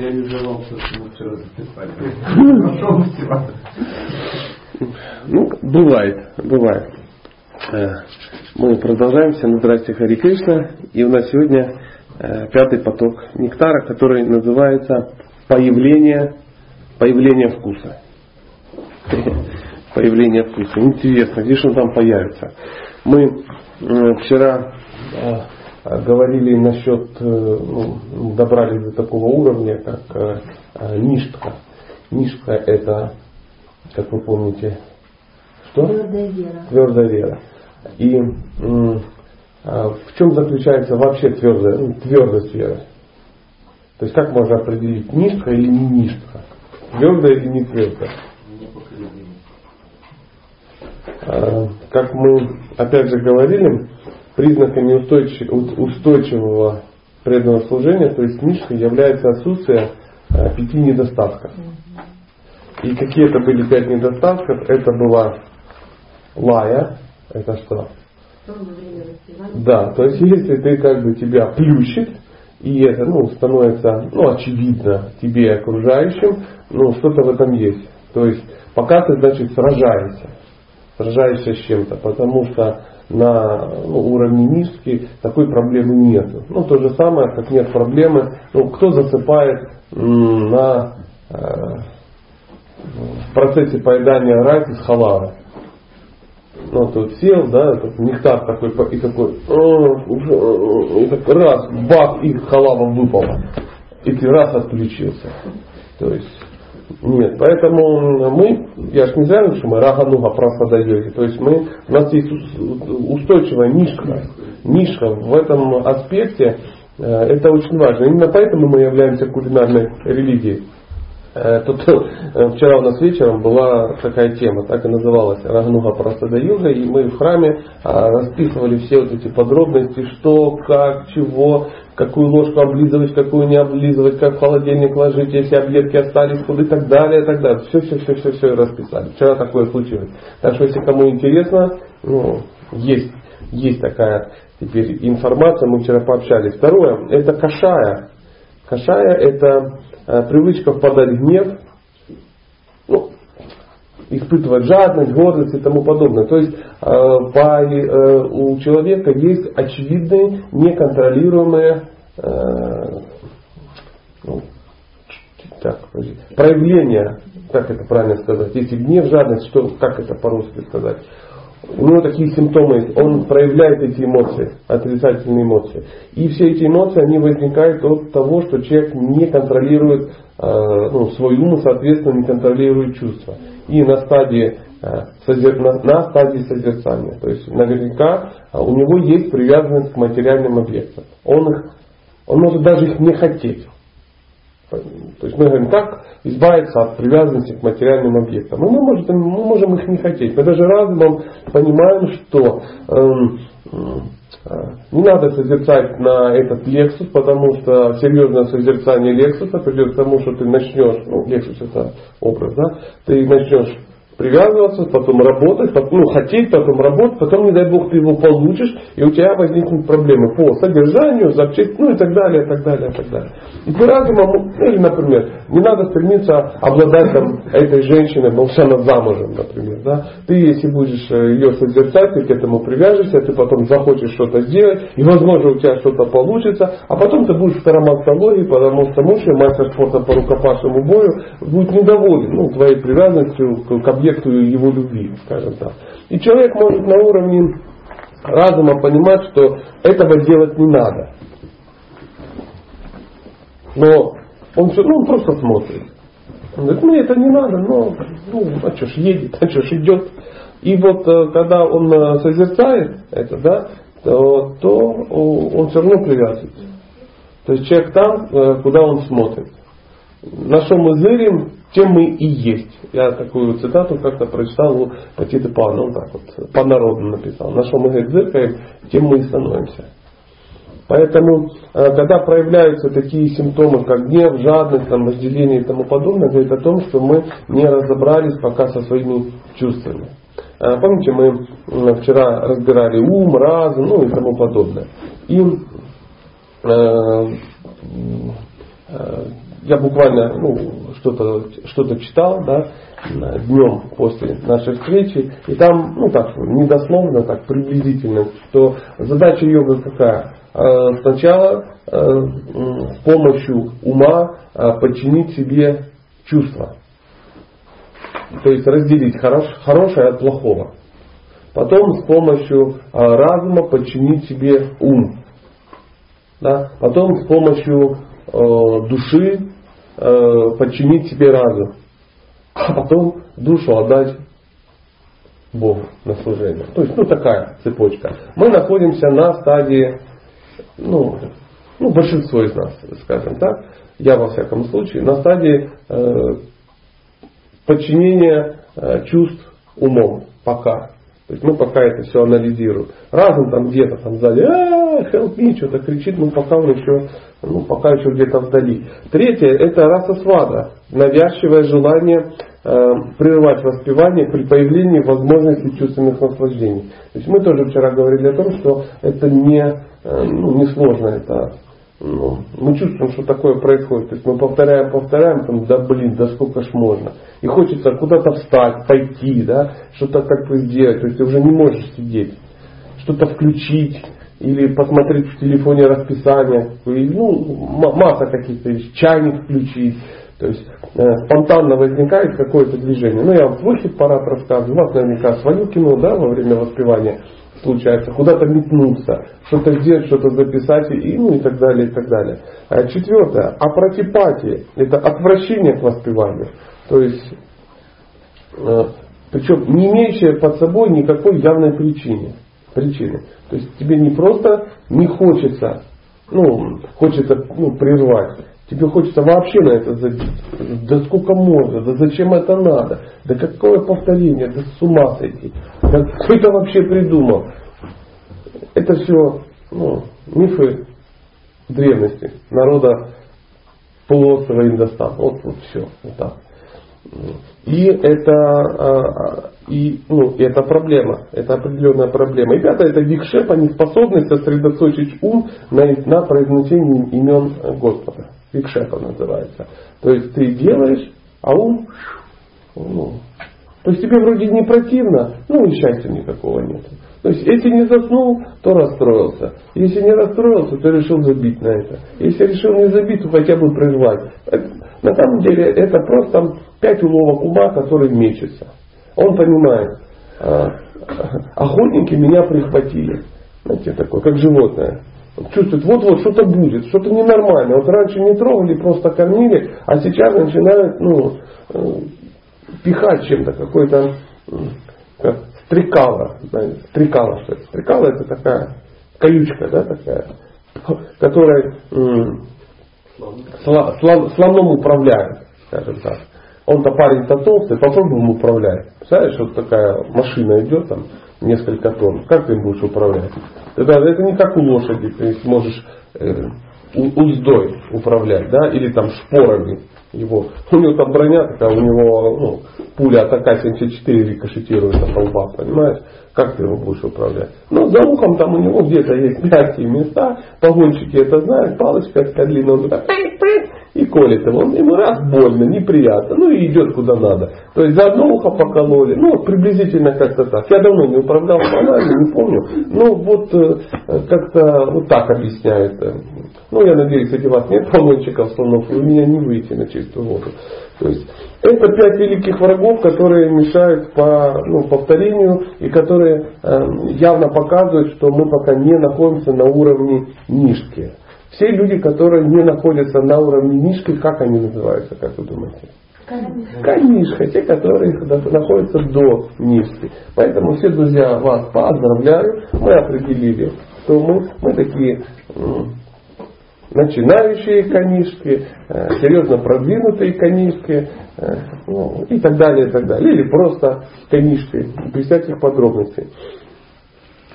реализовался, что мы вчера записали. Ну, бывает, бывает. Э, мы продолжаемся на Здрасте Хари Кришна. И у нас сегодня э, пятый поток нектара, который называется появление, появление вкуса. Появление вкуса. Интересно, где же он там появится? Мы э, вчера говорили насчет, ну, добрались до такого уровня, как ништка. Ништка это, как вы помните, что? Твердая вера. Твердая вера. И а, в чем заключается вообще твердая, ну, твердость веры? То есть как можно определить, нишка или не нишка? Твердая или не твердая? А, как мы опять же говорили, признаками устойчивого преданного служения, то есть нишкой является отсутствие а, пяти недостатков. И какие это были пять недостатков? Это была лая, это что? Да, то есть если ты как бы тебя плющит, и это ну, становится ну, очевидно тебе и окружающим, ну что-то в этом есть. То есть пока ты, значит, сражаешься, сражаешься с чем-то, потому что на ну, уровне низкий такой проблемы нет. Ну то же самое, как нет проблемы, ну кто засыпает на э, в процессе поедания райки с халала ну, тут сел, да, тут нектар такой, и такой, и так раз, бах, и халава выпала. И ты раз отключился. То есть, нет, поэтому мы, я же не знаю, что мы рагануга прасада йоги, то есть мы, у нас есть устойчивая нишка, нишка в этом аспекте, э, это очень важно. Именно поэтому мы являемся кулинарной религией. Э, тут э, вчера у нас вечером была такая тема, так и называлась Рагнуга Прасада Юга, и мы в храме а, расписывали все вот эти подробности, что, как, чего, какую ложку облизывать, какую не облизывать, как в холодильник ложить, если объедки остались, куда и так далее, и так далее. Все, все, все, все, все расписали. Вчера такое случилось. Так что, если кому интересно, ну, есть, есть такая теперь информация, мы вчера пообщались. Второе, это кашая. Кашая это привычка впадать в гнев, ну, испытывать жадность, гордость и тому подобное. То есть э, по, э, у человека есть очевидные, неконтролируемые ну, так, проявления, как это правильно сказать, если гнев, жадность, что, как это по-русски сказать, у него такие симптомы есть, он проявляет эти эмоции, отрицательные эмоции. И все эти эмоции, они возникают от того, что человек не контролирует э, ну, свой ум, соответственно, не контролирует чувства. И на стадии, э, на, стадии созерцания. То есть наверняка э, у него есть привязанность к материальным объектам. Он, их, он может даже их не хотеть. То есть мы говорим, как избавиться от привязанности к материальным объектам. Ну, мы, можем, мы можем их не хотеть. Мы даже разумом понимаем, что эм, э, не надо созерцать на этот лексус, потому что серьезное созерцание лексуса придет к тому, что ты начнешь, ну, лексус это образ, да, ты начнешь привязываться, потом работать, потом, ну, хотеть, потом работать, потом, не дай бог, ты его получишь, и у тебя возникнут проблемы по содержанию, запчасть, ну и так далее, и так далее, и так далее. И ты разумом, ну, или, например, не надо стремиться обладать там, этой женщиной, потому что она замужем, например. Да? Ты, если будешь э, ее созерцать, ты к этому привяжешься, ты потом захочешь что-то сделать, и, возможно, у тебя что-то получится, а потом ты будешь в таромантологии, потому что муж, мастер спорта по рукопашному бою, будет недоволен ну, твоей привязанностью к объекту объекту его любви, скажем так. И человек может на уровне разума понимать, что этого делать не надо. Но он все, ну, он просто смотрит. Он говорит, мне это не надо, но ну, а что ж едет, а что ж идет. И вот э, когда он э, созерцает это, да, то, то он все равно привязывается. То есть человек там, э, куда он смотрит. На что мы зырим, тем мы и есть. Я такую цитату как-то прочитал у Патиты Павна, он так вот по-народу написал. На что мы зыркаем, тем мы и становимся. Поэтому, э, когда проявляются такие симптомы, как гнев, жадность, там, разделение и тому подобное, говорит о том, что мы не разобрались пока со своими чувствами. Э, помните, мы вчера разбирали ум, разум, ну и тому подобное. И э, я буквально ну, что-то что читал, да, днем после нашей встречи, и там, ну так, недословно, так приблизительно, что задача йога какая? Э, сначала э, с помощью ума э, подчинить себе чувства. То есть разделить хорош, хорошее от плохого. Потом с помощью разума подчинить себе ум. Да? Потом с помощью души подчинить себе разум а потом душу отдать Богу на служение. То есть, ну такая цепочка. Мы находимся на стадии, ну, ну большинство из нас, скажем так, я во всяком случае, на стадии э, подчинения э, чувств умом пока. То есть мы пока это все анализируем. Разум там где-то там сзади, а, help me, что-то кричит, но пока он еще, ну, пока еще где-то вдали. Третье, это расасвада, навязчивое желание э, прервать воспевание при появлении возможности чувственных наслаждений. То есть мы тоже вчера говорили о том, что это не, э, ну, не сложно, это ну, мы чувствуем, что такое происходит. То есть мы повторяем, повторяем, там, да блин, да сколько ж можно. И хочется куда-то встать, пойти, да, что-то как бы сделать. То есть ты уже не можешь сидеть. Что-то включить или посмотреть в телефоне расписание. Ну, масса каких-то. Чайник включить. То есть э, спонтанно возникает какое-то движение. Ну, я вам свой хит-парад рассказываю. У вас наверняка свое кино, да, во время воспевания случается, куда-то метнуться, что-то сделать, что-то записать, и, ну и так далее, и так далее. А четвертое, апротипатия, это отвращение к воспеванию. То есть, э, причем не имеющее под собой никакой явной причины. причины. То есть тебе не просто не хочется, ну, хочется ну, прервать, Тебе хочется вообще на это забить. Да сколько можно, да зачем это надо, да какое повторение, да с ума сойти. Да кто это вообще придумал? Это все ну, мифы древности, народа полуострова Индостан. Вот, вот все, вот так. И это, а, и, ну, это проблема, это определенная проблема. И пятое, это викшепа, неспособность сосредоточить ум на, на произношении имен Господа. Викшепа называется. То есть ты делаешь, а ум, ну, то есть тебе вроде не противно, ну и счастья никакого нет. То есть если не заснул, то расстроился. Если не расстроился, то решил забить на это. Если решил не забить, то хотя бы прервать. На самом деле это просто пять уловок ума, которые мечется. Он понимает, а, охотники меня прихватили. Знаете, такое, как животное. Чувствует, вот-вот что-то будет, что-то ненормальное. Вот раньше не трогали, просто кормили, а сейчас начинают ну, э, пихать чем-то, какой-то как стрекало. Стрекало, что это? Стрекало это такая колючка, да, такая, которая слоном управляет, скажем так. Он-то парень-то толстый, попробуй ему управлять. Представляешь, вот такая машина идет там, несколько тонн. Как ты им будешь управлять? Это, это не как у лошади, ты можешь э, уздой управлять, да, или там шпорами его. У него там броня такая, у него ну, пуля от АК-74 рикошетирует на колбас, понимаешь? Как ты его будешь управлять? Ну, за ухом там у него где-то есть мягкие места, погонщики это знают, палочка от длинная, он так и колет его. Он ему раз больно, неприятно, ну и идет куда надо. То есть за одно ухо покололи, ну приблизительно как-то так. Я давно не управлял банально, не помню. Ну вот э, как-то вот так объясняют. Ну я надеюсь, среди вас нет погонщиков слонов, вы меня не выйти на чистую воду. То есть это пять великих врагов, которые мешают по ну, повторению и которые э, явно показывают, что мы пока не находимся на уровне нишки. Все люди, которые не находятся на уровне нишки, как они называются, как вы думаете? Канишка, те, которые находятся до нишки. Поэтому все друзья вас поздравляю. Мы определили, что мы, мы такие начинающие конишки, э, серьезно продвинутые конишки э, ну, и так далее, и так далее. Или просто конишки, без всяких подробностей.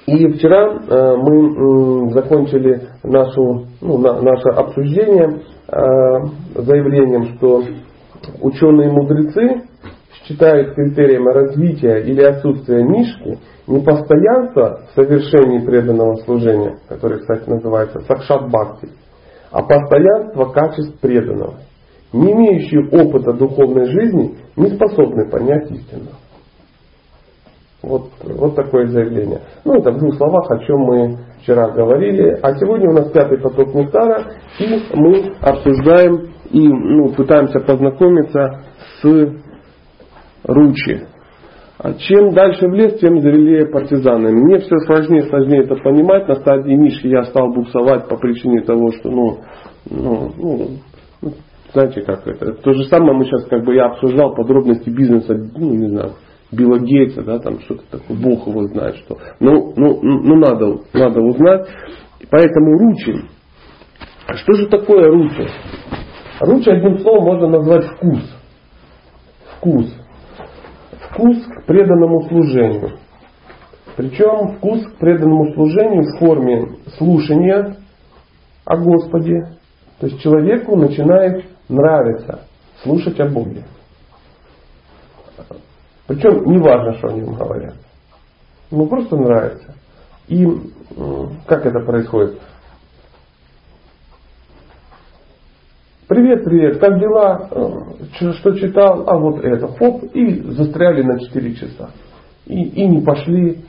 И вчера э, мы закончили нашу, ну, наше обсуждение заявлением, что ученые-мудрецы считают критерием развития или отсутствия нишки не постоянство в совершении преданного служения, которое, кстати, называется сакшат бхакти, а постоянство качеств преданного. не имеющие опыта духовной жизни, не способны понять истину. Вот, вот такое заявление. Ну, это в двух словах, о чем мы вчера говорили. А сегодня у нас пятый поток нектара, и мы обсуждаем и ну, пытаемся познакомиться с Ручи. А чем дальше в лес, тем зрелее партизаны. Мне все сложнее и сложнее это понимать. На стадии Мишки я стал буксовать по причине того, что, ну, ну, ну, ну знаете, как это. То же самое мы сейчас, как бы я обсуждал подробности бизнеса, ну, не знаю, Билла Гейтса, да, там что-то такое, Бог его знает что. Ну, ну, ну надо, надо узнать. Поэтому ручи. А что же такое ручи? Ручи одним словом можно назвать вкус. Вкус. Вкус к преданному служению. Причем вкус к преданному служению в форме слушания о Господе. То есть человеку начинает нравиться слушать о Боге. Причем не важно, что о нем говорят. Ему просто нравится. И как это происходит? Привет, привет, как дела? Э, что читал? А вот это. Хоп, и застряли на 4 часа. И, и не пошли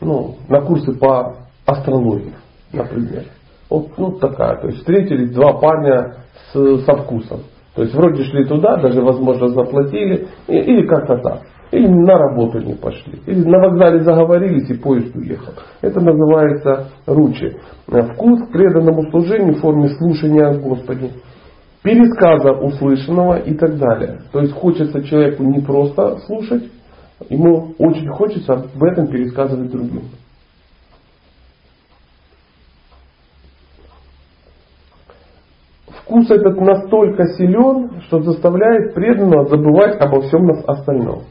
ну, на курсы по астрологии, например. Вот ну, такая. То есть встретились два парня с, со вкусом. То есть вроде шли туда, даже возможно заплатили, и, или как-то так. Или на работу не пошли. Или на вокзале заговорились и поезд уехал. Это называется ручи. Вкус преданному служению в форме слушания о Господе. Пересказа услышанного и так далее. То есть хочется человеку не просто слушать, ему очень хочется об этом пересказывать другим. Вкус этот настолько силен, что заставляет преданного забывать обо всем остальном.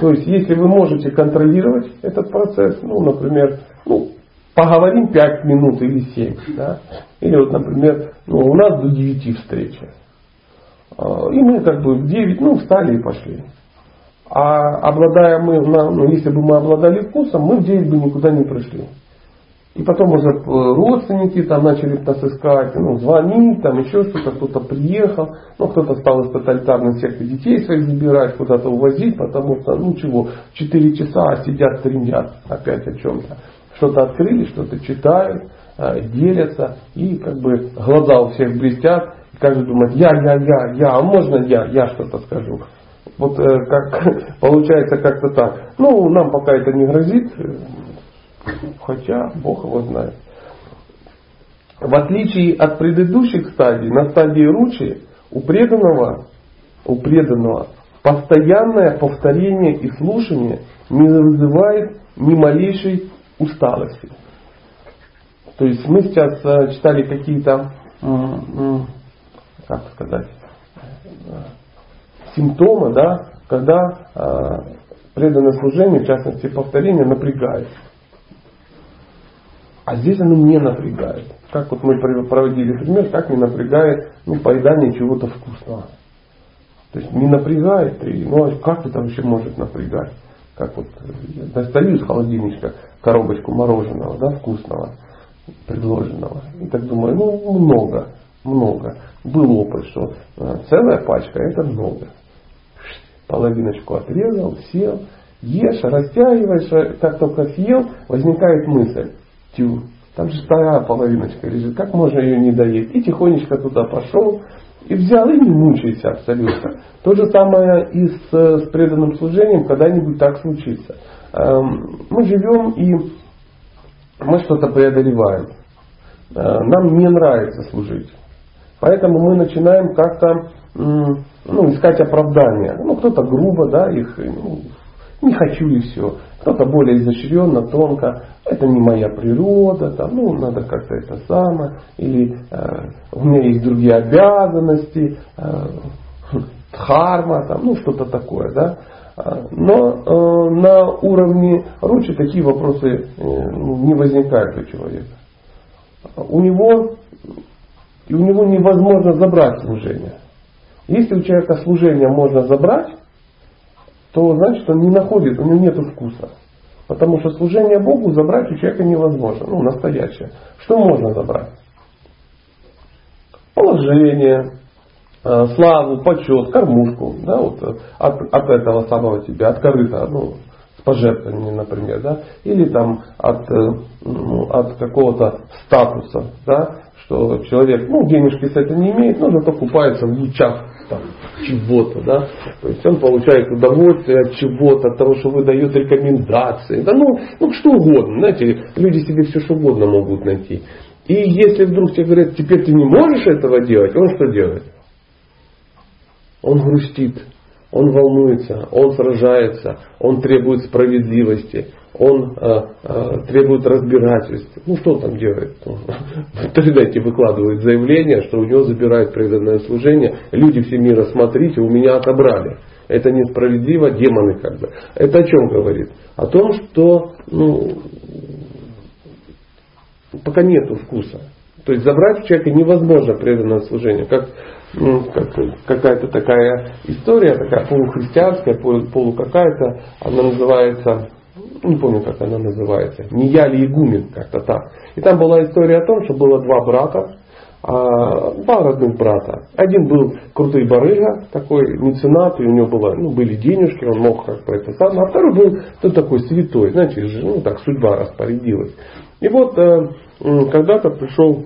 То есть, если вы можете контролировать этот процесс, ну, например, ну, поговорим 5 минут или 7, да? или вот, например, ну, у нас до 9 встреча. А, и мы как бы в 9, ну, встали и пошли. А обладая мы, ну, если бы мы обладали вкусом, мы в 9 бы никуда не пришли. И потом уже э, родственники там начали нас искать, ну, звонить, там еще что-то, кто-то приехал, ну, кто-то стал из тоталитарной секты детей своих забирать, куда-то увозить, потому что, ну чего, 4 часа сидят, трендят опять о чем-то. Что-то открыли, что-то читают, э, делятся, и как бы глаза у всех блестят, и каждый думает, я, я, я, я, а можно я, я что-то скажу. Вот э, как получается как-то так. Ну, нам пока это не грозит, Хотя Бог его знает. В отличие от предыдущих стадий, на стадии ручи у преданного, у преданного постоянное повторение и слушание не вызывает ни малейшей усталости. То есть мы сейчас э, читали какие-то, как сказать, симптомы, да, когда э, преданное служение, в частности повторение, напрягает. А здесь оно не напрягает. Как вот мы проводили пример, как не напрягает ну, поедание чего-то вкусного. То есть не напрягает, и, ну а как это вообще может напрягать? Как вот я достаю из холодильничка коробочку мороженого, да, вкусного, предложенного. И так думаю, ну много, много. Был опыт, что э, целая пачка это много. Половиночку отрезал, сел, ешь, растягиваешь, как только съел, возникает мысль, тю, там же вторая половиночка лежит, как можно ее не доесть? И тихонечко туда пошел, и взял, и не мучайся абсолютно. То же самое и с, с преданным служением, когда-нибудь так случится. Эм, мы живем и мы что-то преодолеваем. Э, нам не нравится служить. Поэтому мы начинаем как-то ну, искать оправдания. Ну, кто-то грубо, да, их ну, не хочу и все. Кто-то более изощренно, тонко, это не моя природа, там, ну, надо как-то это самое, или э, у меня есть другие обязанности, э, дхарма, там, ну, что-то такое, да. Но э, на уровне ручи такие вопросы э, не возникают у человека. У него, и у него невозможно забрать служение. Если у человека служение можно забрать, то значит он не находит, у него нет вкуса. Потому что служение Богу забрать у человека невозможно. Ну, настоящее. Что можно забрать? Положение, э, славу, почет, кормушку, да, вот от, от этого самого тебя, от корыта, ну, с пожертвованиями, например, да, или там от, ну, от какого-то статуса, да, что человек, ну, денежки с этого не имеет, но зато купается в лучах там, чего-то, да, то есть он получает удовольствие от чего-то, от того, что выдает рекомендации, да, ну, ну, что угодно, знаете, люди себе все что угодно могут найти. И если вдруг тебе говорят, теперь ты не можешь этого делать, он что делает? Он грустит, он волнуется, он сражается, он требует справедливости, он э, э, требует разбирательства. Ну что там делает? В интернете выкладывает заявление, что у него забирают преданное служение. Люди все мира, смотрите, у меня отобрали. Это несправедливо, демоны как бы. Это о чем говорит? О том, что ну, пока нету вкуса. То есть забрать у человека невозможно преданное служение. Как, ну, как какая-то такая история, такая полухристианская, полу какая-то, она называется не помню, как она называется, не я ли игумен, как-то так. И там была история о том, что было два брата, а, два родных брата. Один был крутой барыга, такой меценат, и у него было, ну, были денежки, он мог как бы это сам, а второй был кто такой святой, знаете, ну так судьба распорядилась. И вот э, когда-то пришел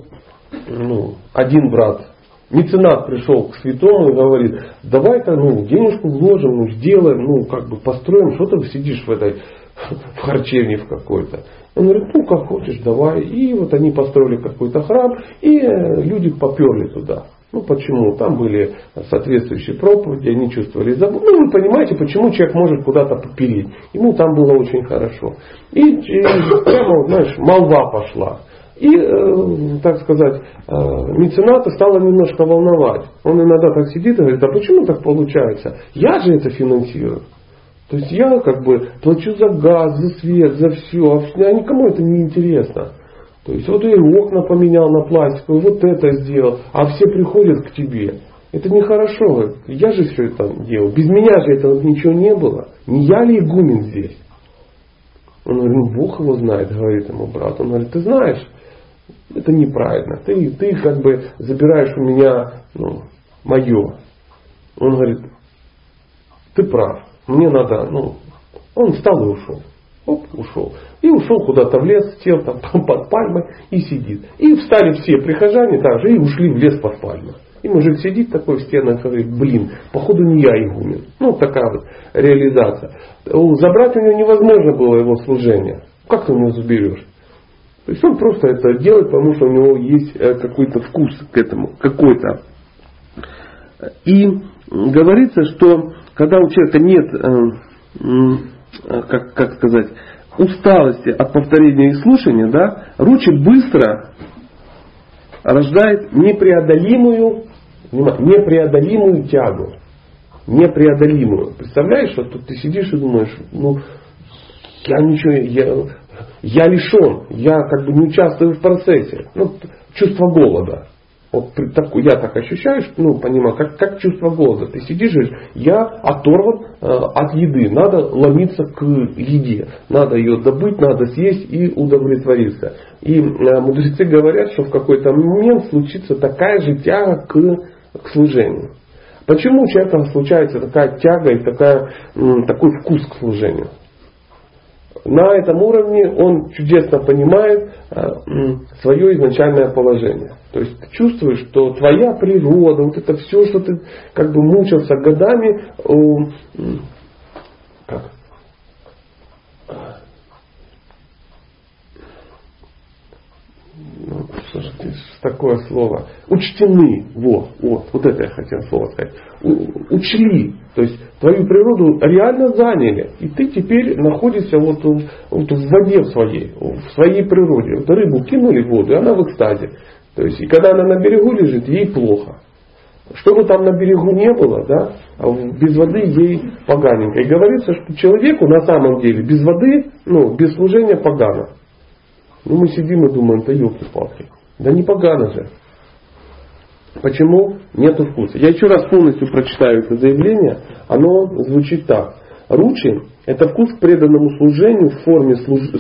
ну, один брат, меценат пришел к святому и говорит, давай-ка ну, денежку вложим, ну, сделаем, ну, как бы построим, что ты сидишь в этой в харчевне в какой-то. Он говорит, ну как хочешь, давай. И вот они построили какой-то храм, и э, люди поперли туда. Ну почему? Там были соответствующие проповеди, они чувствовали заботу. Ну вы понимаете, почему человек может куда-то попилить. Ему там было очень хорошо. И, и прямо, знаешь, молва пошла. И, э, так сказать, э, мецената стало немножко волновать. Он иногда так сидит и говорит, да почему так получается? Я же это финансирую. То есть я как бы плачу за газ, за свет, за все, а никому это не интересно. То есть вот я окна поменял на пластиковые, вот это сделал, а все приходят к тебе. Это нехорошо. Я же все это делал. Без меня же этого ничего не было. Не я ли игумен здесь? Он говорит, ну Бог его знает, говорит ему брат. Он говорит, ты знаешь, это неправильно. Ты, ты как бы забираешь у меня ну, мое. Он говорит, ты прав мне надо, ну, он встал и ушел. Оп, ушел. И ушел куда-то в лес, сел там, там под пальмой и сидит. И встали все прихожане также и ушли в лес под пальмой. И мужик сидит такой в стенах говорит, блин, походу не я игумен. Ну, такая вот реализация. Забрать у него невозможно было его служение. Как ты у него заберешь? То есть он просто это делает, потому что у него есть э, какой-то вкус к этому, какой-то. И говорится, что когда у человека нет, э, э, как, как сказать, усталости от повторения и слушания, да, ручи быстро рождает непреодолимую, непреодолимую тягу. Непреодолимую. Представляешь, что тут ты сидишь и думаешь, ну, я ничего, я, я лишен, я как бы не участвую в процессе. Ну, чувство голода. Вот так, я так ощущаю, ну, понимаю, как, как чувство голода. Ты сидишь и говоришь, я оторван э, от еды, надо ломиться к еде. Надо ее добыть, надо съесть и удовлетвориться. И э, мудрецы говорят, что в какой-то момент случится такая же тяга к, к служению. Почему у человека случается такая тяга и такая, такой вкус к служению? На этом уровне он чудесно понимает э, свое изначальное положение. То есть ты чувствуешь, что твоя природа, вот это все, что ты как бы мучился годами, как? Ну, такое слово. Учтены. Вот, вот, вот это я хотел слово сказать. У, учли. То есть твою природу реально заняли. И ты теперь находишься вот, вот в воде своей, в своей природе. Вот рыбу кинули в воду, и она в экстазе. То есть, и когда она на берегу лежит, ей плохо. Что бы там на берегу не было, да, а без воды ей поганенько. И говорится, что человеку на самом деле без воды, ну, без служения погано. Ну, мы сидим и думаем, да елки-палки. Да не погано же. Почему? Нету вкуса. Я еще раз полностью прочитаю это заявление. Оно звучит так. Ручи – это вкус к преданному служению в форме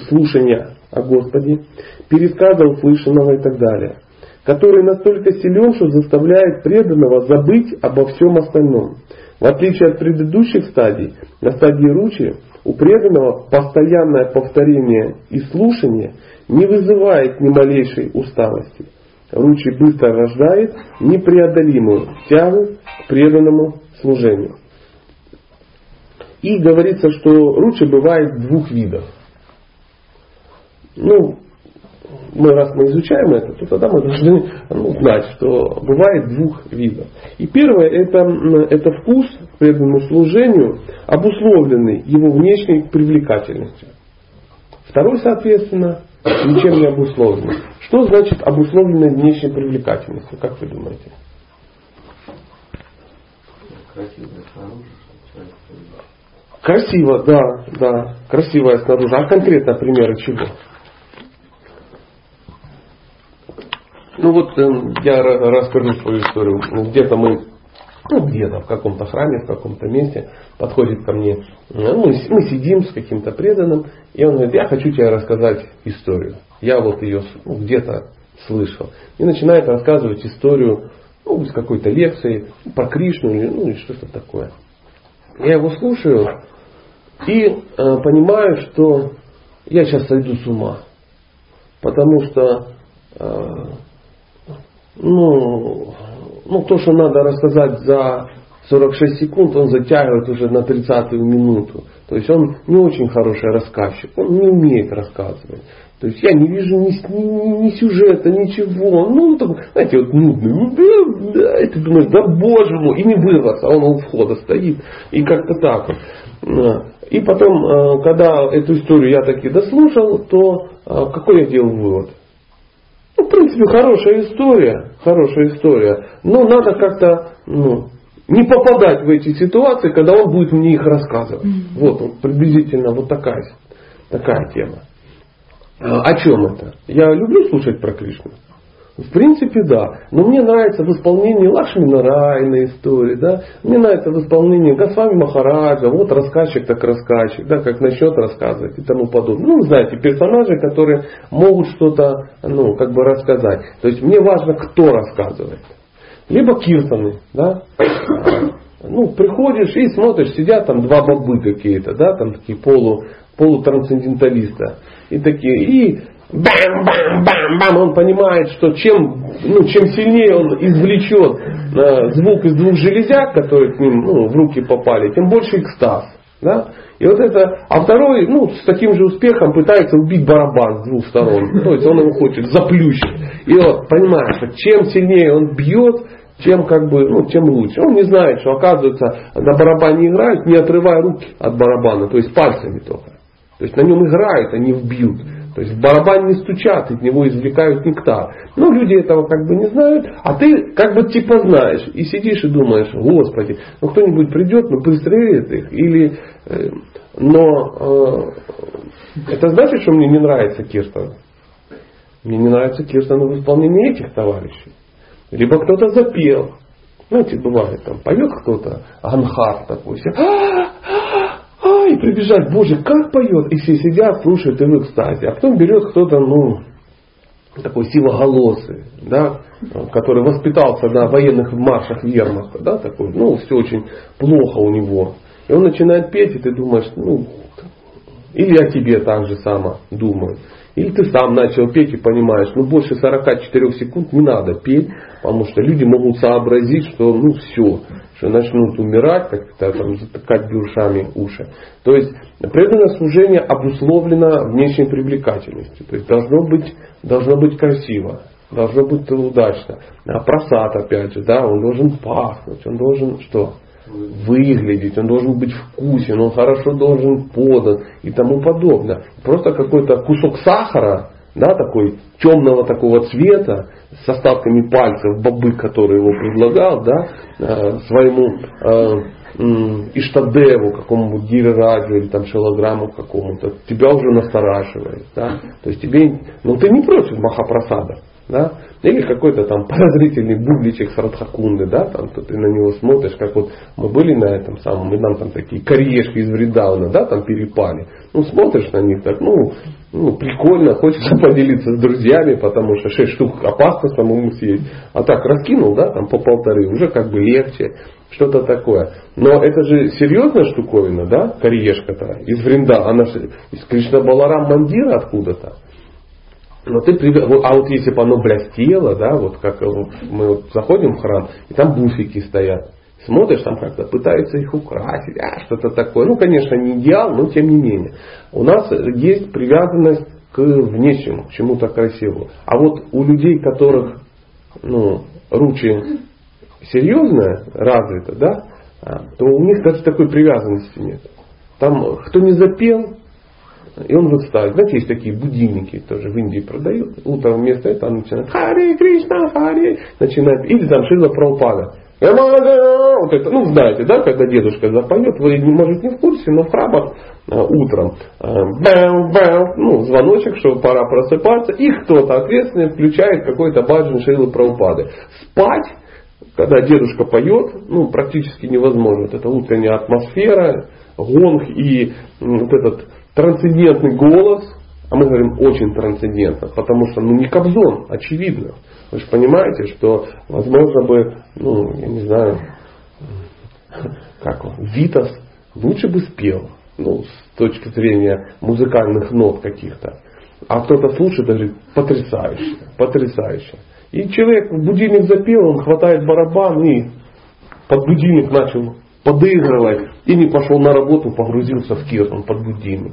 слушания о Господе, пересказа услышанного и так далее. который настолько силен, что заставляет преданного забыть обо всем остальном. В отличие от предыдущих стадий, на стадии ручи у преданного постоянное повторение и слушание не вызывает ни малейшей усталости. Ручи быстро рождает непреодолимую тягу к преданному служению. И говорится, что ручи бывает двух видов. Ну, мы раз мы изучаем это, то тогда мы должны ну, знать, что бывает двух видов. И первое это, это вкус к преданному служению, обусловленный его внешней привлекательностью. Второй, соответственно, ничем не обусловленный. Что значит обусловленной внешней привлекательностью, как вы думаете? Красиво снаружи, Красиво, да, да, красивая снаружи. А конкретно примеры чего? Ну вот э, я расскажу свою историю. Где-то мы, ну где-то в каком-то храме, в каком-то месте подходит ко мне, э, мы, мы сидим с каким-то преданным, и он говорит, я хочу тебе рассказать историю. Я вот ее ну, где-то слышал. И начинает рассказывать историю ну, из какой-то лекции про Кришну или ну, что-то такое. Я его слушаю и э, понимаю, что я сейчас сойду с ума. Потому что э, ну, ну, то, что надо рассказать за 46 секунд, он затягивает уже на 30-ю минуту. То есть он не очень хороший рассказчик, он не умеет рассказывать. То есть я не вижу ни, ни, ни сюжета, ничего. Ну, так, знаете, вот нудный. Ну, да, да, и ты думаешь, да боже мой, и не вырваться, а он у входа стоит. И как-то так вот. И потом, э, когда эту историю я таки дослушал, то э, какой я делал вывод? Ну, в принципе, хорошая история, хорошая история. Но надо как-то ну, не попадать в эти ситуации, когда он будет мне их рассказывать. Mm-hmm. Вот, вот приблизительно вот такая, такая тема. А, о чем это? Я люблю слушать про Кришну. В принципе, да. Но мне нравится в исполнении Лакшми Нарайна истории, да. Мне нравится в исполнении Госвами Махараджа, вот рассказчик так рассказчик, да, как начнет рассказывать и тому подобное. Ну, знаете, персонажи, которые могут что-то, ну, как бы рассказать. То есть мне важно, кто рассказывает. Либо киртаны, да. Ну, приходишь и смотришь, сидят там два бабы какие-то, да, там такие полу, полутрансценденталисты. И такие, и бам-бам-бам-бам, он понимает, что чем, ну, чем сильнее он извлечет э, звук из двух железяк, которые к ним ну, в руки попали, тем больше экстаз. Да? И вот это, а второй, ну, с таким же успехом пытается убить барабан с двух сторон. То есть он его хочет заплющить. И вот, понимаешь, чем сильнее он бьет, тем как бы, ну, тем лучше. Он не знает, что оказывается на барабане играют, не отрывая руки от барабана, то есть пальцами только. То есть на нем играют, а не вбьют. То есть в барабан не стучат, из него извлекают нектар. Но люди этого как бы не знают, а ты как бы типа знаешь. И сидишь и думаешь, Господи, ну кто-нибудь придет, ну пристрелит их. Или, э, но э, это значит, что мне не нравится Киртон. Мне не нравится Киртон в исполнении этих товарищей. Либо кто-то запел. Знаете, бывает там, поет кто-то, Анхар такой, все, и прибежать, боже, как поет. И все сидят, слушают и в экстазе. А потом берет кто-то, ну, такой силоголосый, да, который воспитался на военных маршах вермахта, да, такой, ну, все очень плохо у него. И он начинает петь, и ты думаешь, ну, или о тебе так же само думаю. Или ты сам начал петь и понимаешь, ну больше 44 секунд не надо петь, потому что люди могут сообразить, что ну все, начнут умирать, как-то там затыкать бюршами уши. То есть преданное служение обусловлено внешней привлекательностью. То есть должно быть, должно быть красиво, должно быть удачно. А просад опять же, да, он должен пахнуть, он должен что? выглядеть, он должен быть вкусен, он хорошо должен подан и тому подобное. Просто какой-то кусок сахара, да, такой темного такого цвета, с остатками пальцев бобы, который его предлагал, да, э, своему э, Иштадеву, какому-нибудь Гирираджу или там шилограмму какому-то, тебя уже настораживает. Да? То есть тебе, ну ты не против Махапрасада, да? Или какой-то там подозрительный бубличек с Радхакунды, да, там, то ты на него смотришь, как вот мы были на этом самом, и нам там такие кореешки из Вридауна, да, там перепали. Ну, смотришь на них так, ну, ну, прикольно, хочется поделиться с друзьями, потому что 6 штук опасно самому съесть. А так раскинул, да, там по полторы, уже как бы легче, что-то такое. Но это же серьезная штуковина, да, кореешка-то, из Вринда, она же из Кришна Баларам Мандира откуда-то. Но ты а вот если бы оно блестело, да, вот как мы вот заходим в храм, и там буфики стоят. Смотришь, там как-то пытаются их украсить, а что-то такое. Ну, конечно, не идеал, но тем не менее. У нас есть привязанность к внешнему, к чему-то красивому. А вот у людей, которых ну, ручи серьезная, развита, да, а, то у них даже такой привязанности нет. Там кто не запел, и он вот ставит. Знаете, есть такие будильники, тоже в Индии продают. Утром вместо этого он начинает Хари Кришна, Хари, начинает. Или там Шила Прабхупада. Вот это, ну знаете, да, когда дедушка запоет, вы, может, не в курсе, но в храмах а, утром а, бэм, бэм, ну, звоночек, что пора просыпаться, и кто-то ответственный включает какой-то баджан Шилы Прабхупады. Спать, когда дедушка поет, ну, практически невозможно. Вот эта утренняя атмосфера, гонг и вот этот трансцендентный голос, а мы говорим очень трансцендентно, потому что ну не Кобзон, очевидно. Вы же понимаете, что возможно бы, ну, я не знаю, как он, Витас лучше бы спел, ну, с точки зрения музыкальных нот каких-то. А кто-то слушает даже потрясающе, потрясающе. И человек будильник запел, он хватает барабан и под будильник начал подыгрывать и не пошел на работу, погрузился в киртон под будильник.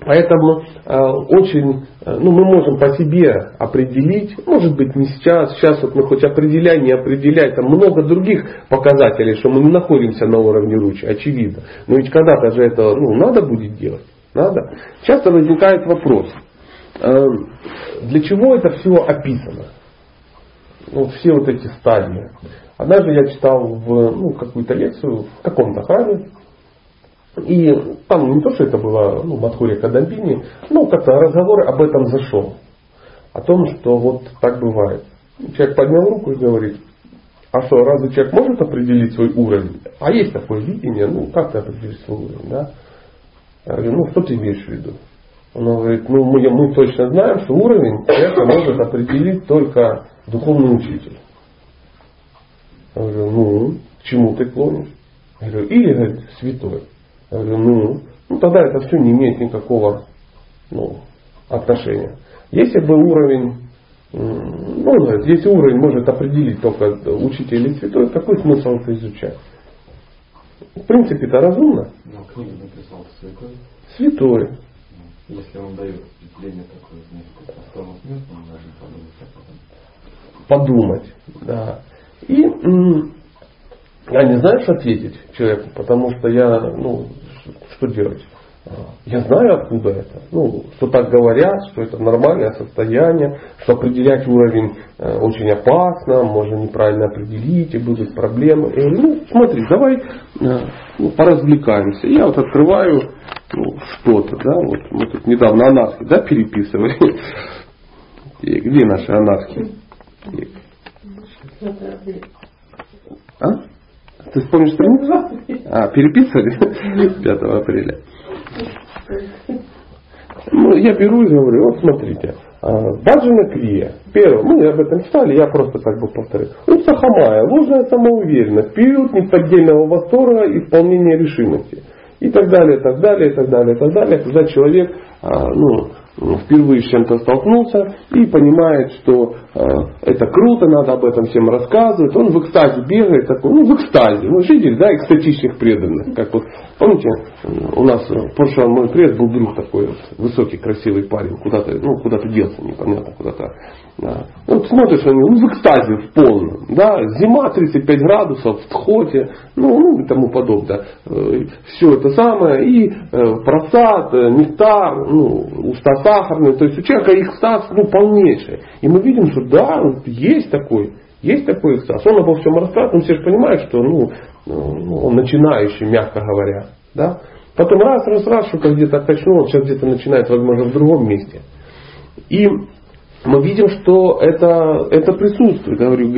Поэтому э, очень, э, ну, мы можем по себе определить, может быть не сейчас, сейчас вот мы хоть определяй, не определяй, там много других показателей, что мы не находимся на уровне ручи, очевидно. Но ведь когда-то же это ну, надо будет делать. Надо. Часто возникает вопрос, э, для чего это все описано? Вот все вот эти стадии. Однажды я читал в ну, какую-то лекцию в каком-то храме, и там не то, что это было ну, Мадхурия Кадамбини, но как-то разговор об этом зашел. О том, что вот так бывает. Человек поднял руку и говорит, а что, разве человек может определить свой уровень? А есть такое видение, ну как ты определишь свой уровень, да? Я говорю, ну что ты имеешь в виду? Он говорит, ну мы, мы точно знаем, что уровень человека может определить только духовный учитель. Я говорю, ну, к чему ты клонишь? Я говорю, или, говорит, святой. Я говорю, ну, ну тогда это все не имеет никакого ну, отношения. Если бы уровень, ну, говорит, если уровень может определить только учитель или святой, какой смысл это изучать? В принципе, это разумно. Но книгу написал святой. Святой. Ну, если он дает впечатление такое, значит, простому смертному можно подумать, Подумать, а да. И я не знаю, что ответить человеку, потому что я, ну, что делать? А, я знаю, откуда это. Ну, что так говорят, что это нормальное состояние, что определять уровень э, очень опасно, можно неправильно определить, и будут проблемы. Я ну, смотри, давай э, ну, поразвлекаемся. Я вот открываю ну, что-то, да, вот мы тут недавно анаски, да, переписывали. Где наши анаски? А? Ты вспомнишь страницу? А, переписывали 5 апреля. Ну, я беру и говорю, вот смотрите, а, Баджана Крия. Первое, мы об этом читали, я просто как бы повторю. Усахамая, ложная самоуверенность, период неподдельного восторга и исполнения решимости. И так далее, и так далее, и так далее, и так далее. Когда человек ну, впервые с чем-то столкнулся и понимает, что э, это круто, надо об этом всем рассказывать. Он в экстазе бегает, такой, ну в экстазе. Мы видели, да, экстатичных преданных. Как вот, помните, у нас в прошлом мой пресс был друг такой вот, высокий, красивый парень, куда-то, ну, куда-то делся, непонятно, куда-то. Да. Вот смотришь него, ну, в экстазе в полном. Да, зима 35 градусов, в тхоте, ну, ну и тому подобное. Э, Все это самое, и э, просад, нектар, ну, уста сахарные, то есть у человека экстаз ну, полнейший. И мы видим, что да, есть такой, есть такой экстаз. Он обо всем рассказывает, но все же понимают, что ну, ну, он начинающий, мягко говоря. Да? Потом раз, раз, раз, что-то где-то качнул, сейчас где-то начинает, возможно, в другом месте. И мы видим, что это, это присутствует. Говорю,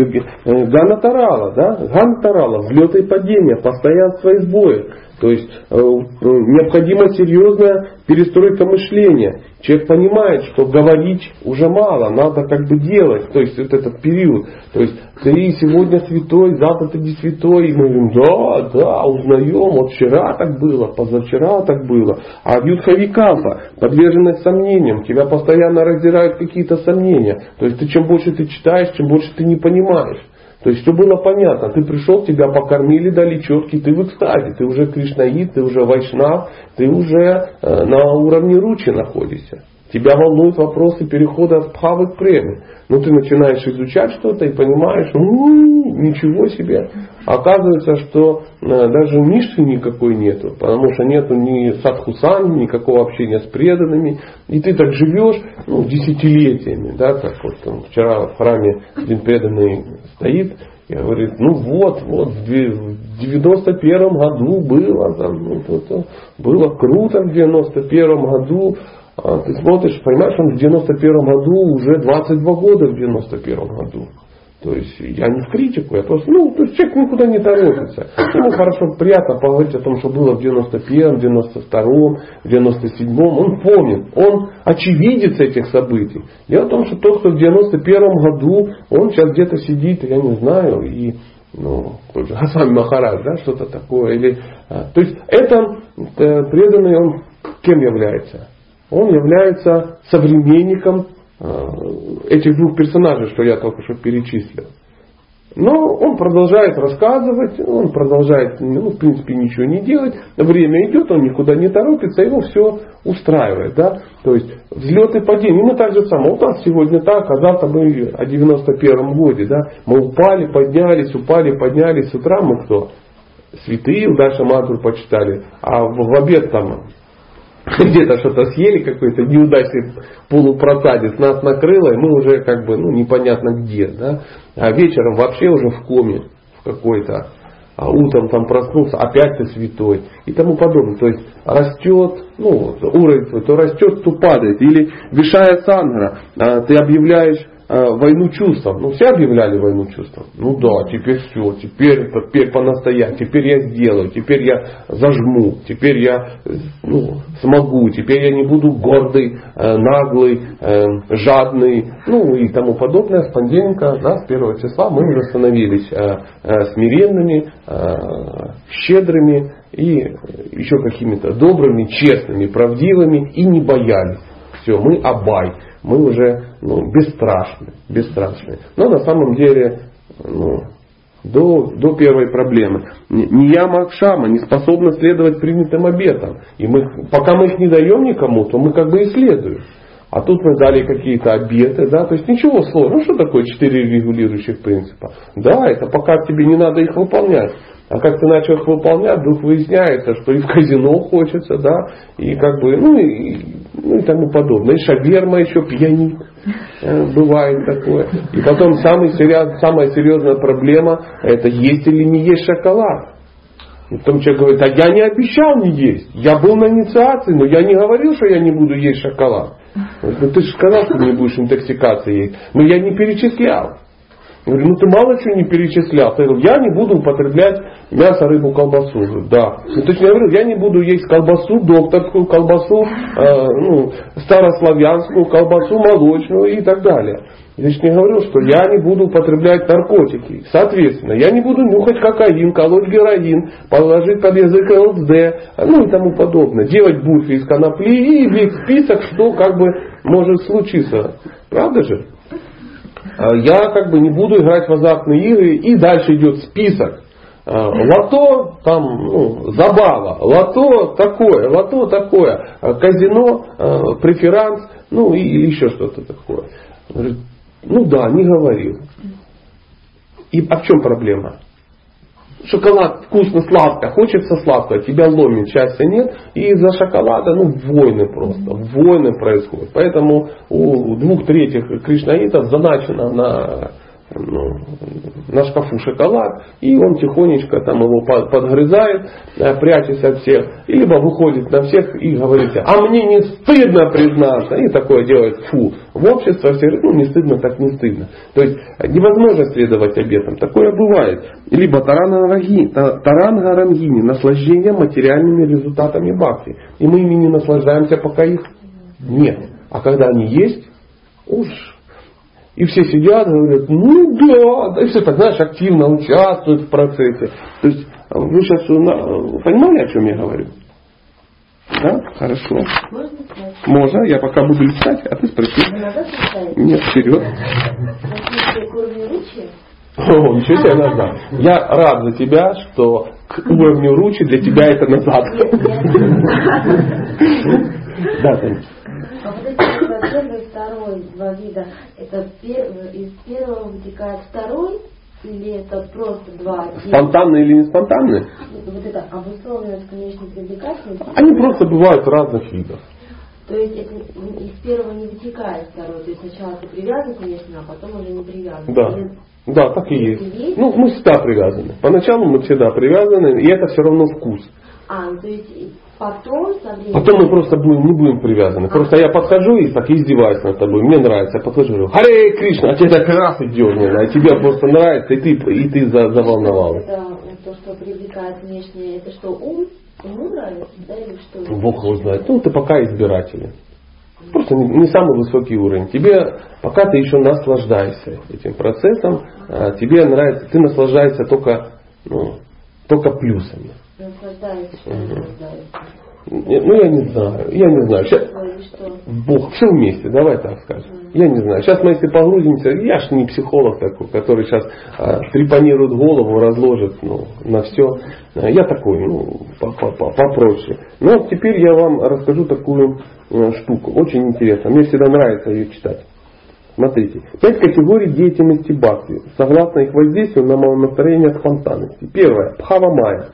Ганатарала, да? Ганатарала, взлеты и падения, постоянство и сбои. То есть э, необходима серьезная перестройка мышления. Человек понимает, что говорить уже мало, надо как бы делать. То есть вот этот период. То есть ты сегодня святой, завтра ты не святой. И мы говорим, да, да, узнаем, вот вчера так было, позавчера так было. А в Юдхавикампа подверженность сомнениям, тебя постоянно раздирают какие-то сомнения. То есть ты чем больше ты читаешь, чем больше ты не понимаешь. То есть все было понятно. Ты пришел, тебя покормили, дали четкий, ты в экстазе, ты уже кришнаид, ты уже вайшнав, ты уже э, на уровне ручи находишься. Тебя волнуют вопросы перехода от пхавы к преме. Но ну, ты начинаешь изучать что-то и понимаешь, ну, ничего себе. Оказывается, что э, даже ниши никакой нету, потому что нету ни садхусан, никакого общения с преданными. И ты так живешь ну, десятилетиями. Да, как вот там, вчера в храме один преданный стоит, и говорит, ну вот, вот, в 91 году было, там, ну, то, то, было круто в 91 году, а ты смотришь, понимаешь, он в 91 году уже 22 года в 91 году. То есть я не в критику, я просто, ну, то есть человек никуда не торопится. Ему хорошо, приятно поговорить о том, что было в 91-м, 92-м, 97-м. Он помнит, он очевидец этих событий. Дело в том, что тот, кто в 91-м году, он сейчас где-то сидит, я не знаю, и ну, тот же Хасан Махарадж, да, что-то такое. Или, а, то есть это, это преданный, он кем является? он является современником этих двух персонажей, что я только что перечислил. Но он продолжает рассказывать, он продолжает, ну, в принципе, ничего не делать. Время идет, он никуда не торопится, его все устраивает. Да? То есть взлет и падение. Мы так же самое. Вот нас сегодня так, а завтра мы о 91-м годе. Да? Мы упали, поднялись, упали, поднялись. С утра мы кто? Святые, дальше мантру почитали. А в, в обед там где-то что-то съели, какой-то неудачный полупросадец, нас накрыло, и мы уже как бы, ну, непонятно где, да, а вечером вообще уже в коме в какой-то, а утром там проснулся, опять ты святой и тому подобное. То есть растет, ну, уровень твой, то растет, то падает. Или Вишая Сангара, а, ты объявляешь войну чувствам. Ну, все объявляли войну чувствам. Ну да, теперь все, теперь, теперь по-настоящему, теперь я сделаю, теперь я зажму, теперь я ну, смогу, теперь я не буду гордый, э, наглый, э, жадный, ну и тому подобное. С понедельника, да, с первого числа мы уже становились смиренными, щедрыми и еще какими-то добрыми, честными, правдивыми и не боялись. Все, мы абай мы уже ну, бесстрашны, бесстрашны. Но на самом деле ну, до, до первой проблемы. Не я Макшама не способна следовать принятым обетам. И мы, пока мы их не даем никому, то мы как бы исследуем. А тут мы дали какие-то обеты, да, то есть ничего сложного. Ну что такое четыре регулирующих принципа? Да, это пока тебе не надо их выполнять. А как ты начал их выполнять, вдруг выясняется, что и в казино хочется, да, и как бы, ну и, ну и тому подобное. И шаверма еще пьянит. Э, бывает такое. И потом самый, самая серьезная проблема это есть или не есть шоколад. И потом человек говорит, а я не обещал не есть. Я был на инициации, но я не говорил, что я не буду есть шоколад. Ну ты же сказал, что не будешь интоксикации есть. Но я не перечислял. Говорю, ну ты мало чего не перечислял. Ты я не буду употреблять мясо, рыбу, колбасу. Говорю, да. Ну, то есть я говорил, я не буду есть колбасу, докторскую колбасу, э, ну, старославянскую колбасу, молочную и так далее. Я же не говорил, что я не буду употреблять наркотики. Соответственно, я не буду нюхать кокаин, колоть героин, положить под язык ЛСД, ну и тому подобное. Делать буфи из конопли и весь список, что как бы может случиться. Правда же? А я как бы не буду играть в азартные игры. И дальше идет список. А, лото, там, ну, забава, лото такое, лото такое, а казино, преферанс, ну и, или еще что-то такое. Ну да, не говорил. И, а в чем проблема? Шоколад вкусно, сладко, хочется сладкого, тебя ломит, счастья нет, и из-за шоколада, ну, войны просто, войны происходят. Поэтому у двух третьих кришнаитов задачено на ну, на шкафу шоколад, и он тихонечко там его подгрызает, прячась от всех, и либо выходит на всех и говорит, а мне не стыдно признаться, и такое делает, фу, в обществе все говорят, ну не стыдно, так не стыдно. То есть невозможно следовать обетам, такое бывает. Либо тарангарангини, наслаждение материальными результатами бхакти. И мы ими не наслаждаемся, пока их нет. А когда они есть, уж и все сидят и говорят, ну да, да, и все так, знаешь, активно участвуют в процессе. То есть вы сейчас понимали, о чем я говорю? Да? Хорошо. Можно Можно. Я пока буду листать, а ты спроси. Нет, вперед. О, ничего себе назад. Я рад за тебя, что к уровню ручи для тебя это назад. Да, Таня. Второй два вида, это из первого вытекает второй, или это просто два Спонтанные или не спонтанные? Вот это обусловленность конечной привлекательности. Они просто бывают разных видов. То есть это из первого не вытекает второй. То есть сначала ты привязан, конечно, а потом уже не привязан. Да. Или... Да, так и есть. есть. Ну, мы всегда привязаны. Поначалу мы всегда привязаны, и это все равно вкус. А, ну, то есть Потом, Потом мы просто будем, не будем привязаны. А. Просто я подхожу и так издеваюсь над тобой. Мне нравится. Я подхожу и говорю, Харе Кришна, а тебе так раз и дернет, а тебе просто нравится, и ты, и ты заволновалась. Это то, что привлекает внешне, это что, ум? Ему нравится, да, или что? Бог его знает. Ну, ты пока избиратель. Просто не, не самый высокий уровень. Тебе, пока ты еще наслаждаешься этим процессом, а, тебе нравится, ты наслаждаешься только, ну, только плюсами. Ну, я не знаю, я не знаю. Сейчас, Бог, все вместе, давай так скажем. Я не знаю. Сейчас мы если погрузимся, я ж не психолог такой, который сейчас а, трепанирует голову, разложит ну, на все. Я такой, ну, попроще. Но теперь я вам расскажу такую э, штуку, очень интересно. Мне всегда нравится ее читать. Смотрите, пять категорий деятельности бхакти, согласно их воздействию на настроение спонтанности. Первое, пхава майя.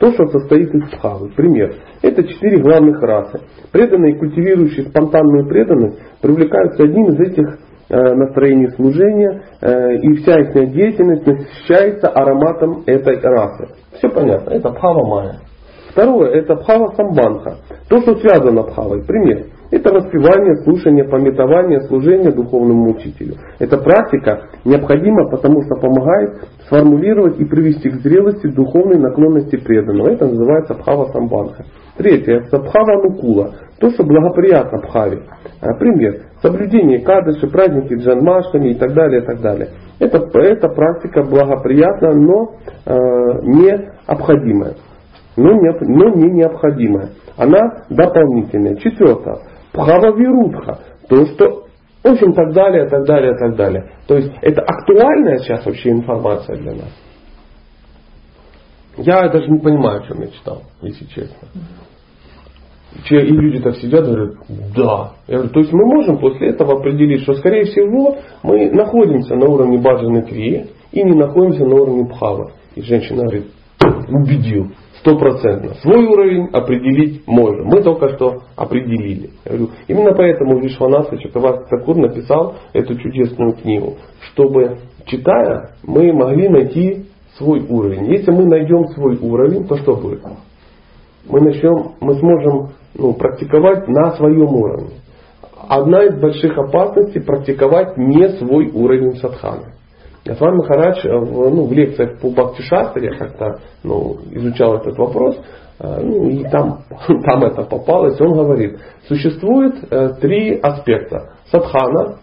То, что состоит из бхавы. Пример. Это четыре главных расы. Преданные, культивирующие спонтанную преданность, привлекаются одним из этих э, настроений служения, э, и вся их деятельность насыщается ароматом этой расы. Все понятно. Это бхава майя. Второе, это бхава самбанха. То, что связано бхавой. Пример. Это воспевание, слушание, пометование, служение духовному учителю. Эта практика необходима, потому что помогает сформулировать и привести к зрелости духовной наклонности преданного. Это называется бхава самбанха. Третье, это бхава нукула. То, что благоприятно бхаве. А, пример. Соблюдение кадыши, праздники джанмаштами и так далее, и так далее. Это, эта практика благоприятна, но э, необходимая. Но не, но не необходимая. Она дополнительная. Четвертое. Бхава То, что очень так далее, так далее, так далее. То есть это актуальная сейчас вообще информация для нас. Я даже не понимаю, о чем я читал, если честно. И люди так сидят и говорят, да. Я говорю, то есть мы можем после этого определить, что скорее всего мы находимся на уровне баджаны крии и не находимся на уровне бхава. И женщина говорит, убедил стопроцентно. Свой уровень определить можно. Мы только что определили. Я говорю, именно поэтому Вишванаса Чакавас Цакур написал эту чудесную книгу, чтобы, читая, мы могли найти свой уровень. Если мы найдем свой уровень, то что будет? Мы начнем, мы сможем ну, практиковать на своем уровне. Одна из больших опасностей практиковать не свой уровень садханы. Асван Махарадж э, в, ну, в лекциях по Бхакти Шастре как-то ну, изучал этот вопрос, э, ну, и там, там это попалось, он говорит, существует э, три аспекта. Садхана,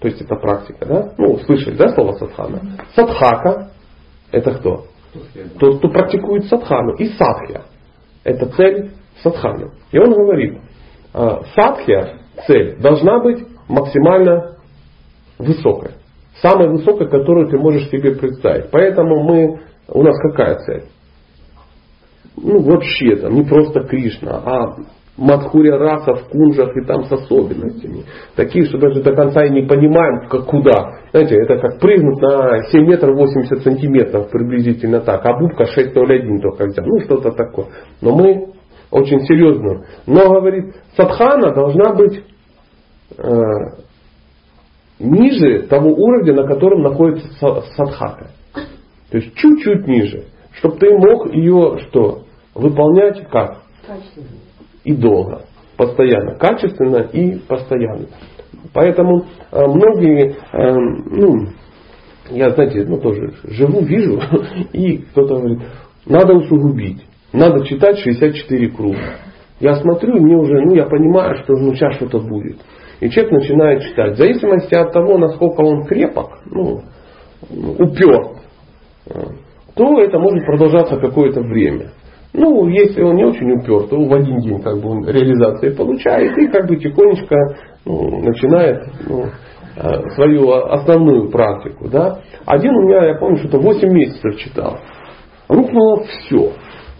то есть это практика, да? Ну, слышали, да, слово садхана? Садхака, это кто? Тот, кто практикует садхану. И садхья, это цель садханы. И он говорит, садхья, цель, должна быть максимально высокая. Самая высокая, которую ты можешь себе представить. Поэтому мы, у нас какая цель? Ну вообще там не просто Кришна, а Мадхуря раса в кунжах и там с особенностями. Такие, что даже до конца и не понимаем, как куда. Знаете, это как прыгнуть на 7 метров 80 сантиметров приблизительно так, а бубка 6,01 только взял. Ну что-то такое. Но мы очень серьезно. Но, говорит, садхана должна быть э, ниже того уровня, на котором находится садхака. То есть чуть-чуть ниже. Чтобы ты мог ее что? Выполнять как? И долго. Постоянно. Качественно и постоянно. Поэтому э, многие, э, ну, я, знаете, ну тоже живу, вижу, и кто-то говорит, надо усугубить, надо читать 64 круга. Я смотрю, мне уже, ну я понимаю, что ну сейчас что-то будет. И человек начинает читать. В зависимости от того, насколько он крепок, ну, упер, то это может продолжаться какое-то время. Ну, если он не очень упер, то в один день как бы он реализации получает и как бы тихонечко ну, начинает ну, э, свою основную практику. Да? Один у меня, я помню, что-то 8 месяцев читал. Рухнуло все.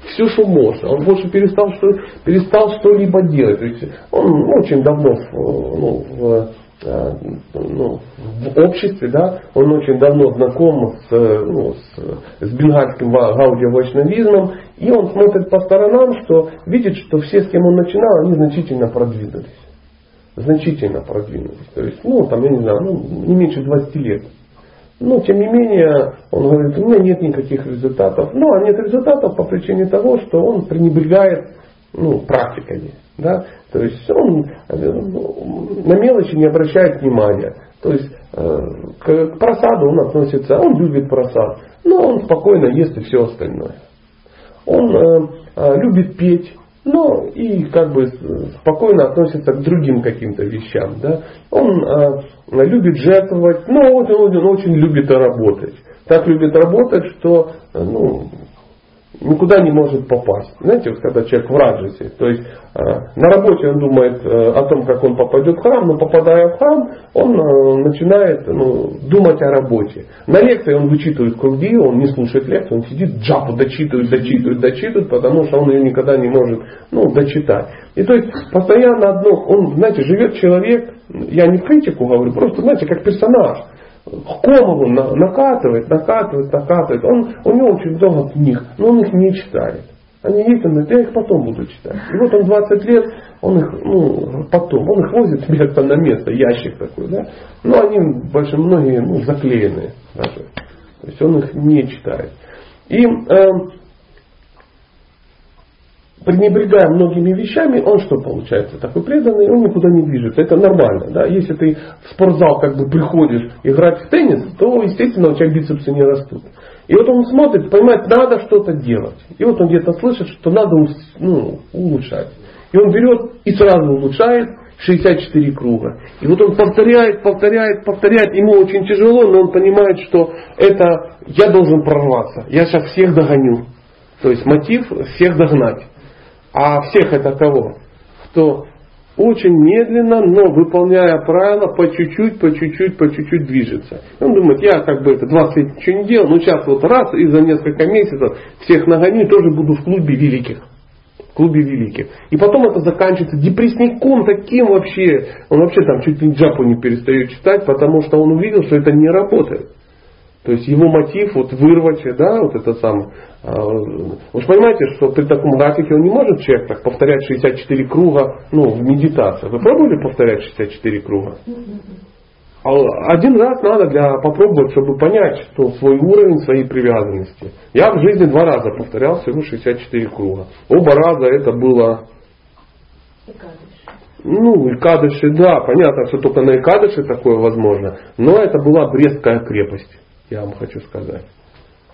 Все, что можно. Он больше перестал, что, перестал что-либо делать. То есть он очень давно ну, в, Э, ну, в обществе, да, он очень давно знаком с, ну, с, с бенгальским гаудио-вайшнавизмом, и он смотрит по сторонам, что видит, что все, с кем он начинал, они значительно продвинулись. Значительно продвинулись. То есть, ну, там, я не знаю, ну, не меньше 20 лет. Но, тем не менее, он говорит, у меня нет никаких результатов. Ну, а нет результатов по причине того, что он пренебрегает ну, практиками. Да? То есть он э, на мелочи не обращает внимания. То есть э, к просаду он относится, он любит просад, но он спокойно ест и все остальное. Он э, любит петь, но и как бы спокойно относится к другим каким-то вещам. Да? Он любит жертвовать, но он, он, он очень любит работать. Так любит работать, что ну, никуда не может попасть. Знаете, вот когда человек в раджесе, то есть э, на работе он думает э, о том, как он попадет в храм, но попадая в храм, он э, начинает ну, думать о работе. На лекции он вычитывает круги, он не слушает лекции, он сидит джапу дочитывает, дочитывает, дочитывает, потому что он ее никогда не может ну, дочитать. И то есть постоянно одно, он, знаете, живет человек, я не в критику говорю, просто, знаете, как персонаж комову накатывает, накатывает, накатывает. Он, у него очень много книг, но он их не читает. Они есть, он говорит, я их потом буду читать. И вот он 20 лет, он их, ну, потом, он их возит себе там на место, ящик такой, да. Но они, больше многие, ну, заклеенные даже. То есть он их не читает. И э, пренебрегая многими вещами, он что получается? Такой преданный, он никуда не движется. Это нормально. Да? Если ты в спортзал как бы приходишь играть в теннис, то, естественно, у тебя бицепсы не растут. И вот он смотрит, понимает, надо что-то делать. И вот он где-то слышит, что надо ну, улучшать. И он берет и сразу улучшает 64 круга. И вот он повторяет, повторяет, повторяет. Ему очень тяжело, но он понимает, что это я должен прорваться. Я сейчас всех догоню. То есть мотив всех догнать. А всех это кого? Кто очень медленно, но выполняя правила, по чуть-чуть, по чуть-чуть, по чуть-чуть движется. Он думает, я как бы это 20 лет ничего не делал, но сейчас вот раз и за несколько месяцев всех нагоню, тоже буду в клубе великих. В клубе великих. И потом это заканчивается депрессником таким вообще. Он вообще там чуть ли джапу не перестает читать, потому что он увидел, что это не работает. То есть его мотив вот вырвать, да, вот это самое. А, вы же понимаете, что при таком графике он не может человек так повторять 64 круга ну, в медитации. Вы пробовали повторять 64 круга? А один раз надо для попробовать, чтобы понять что свой уровень своей привязанности. Я в жизни два раза повторял всего 64 круга. Оба раза это было ну, Икадыши, да, понятно, что только на Икадыше такое возможно, но это была Брестская крепость я вам хочу сказать.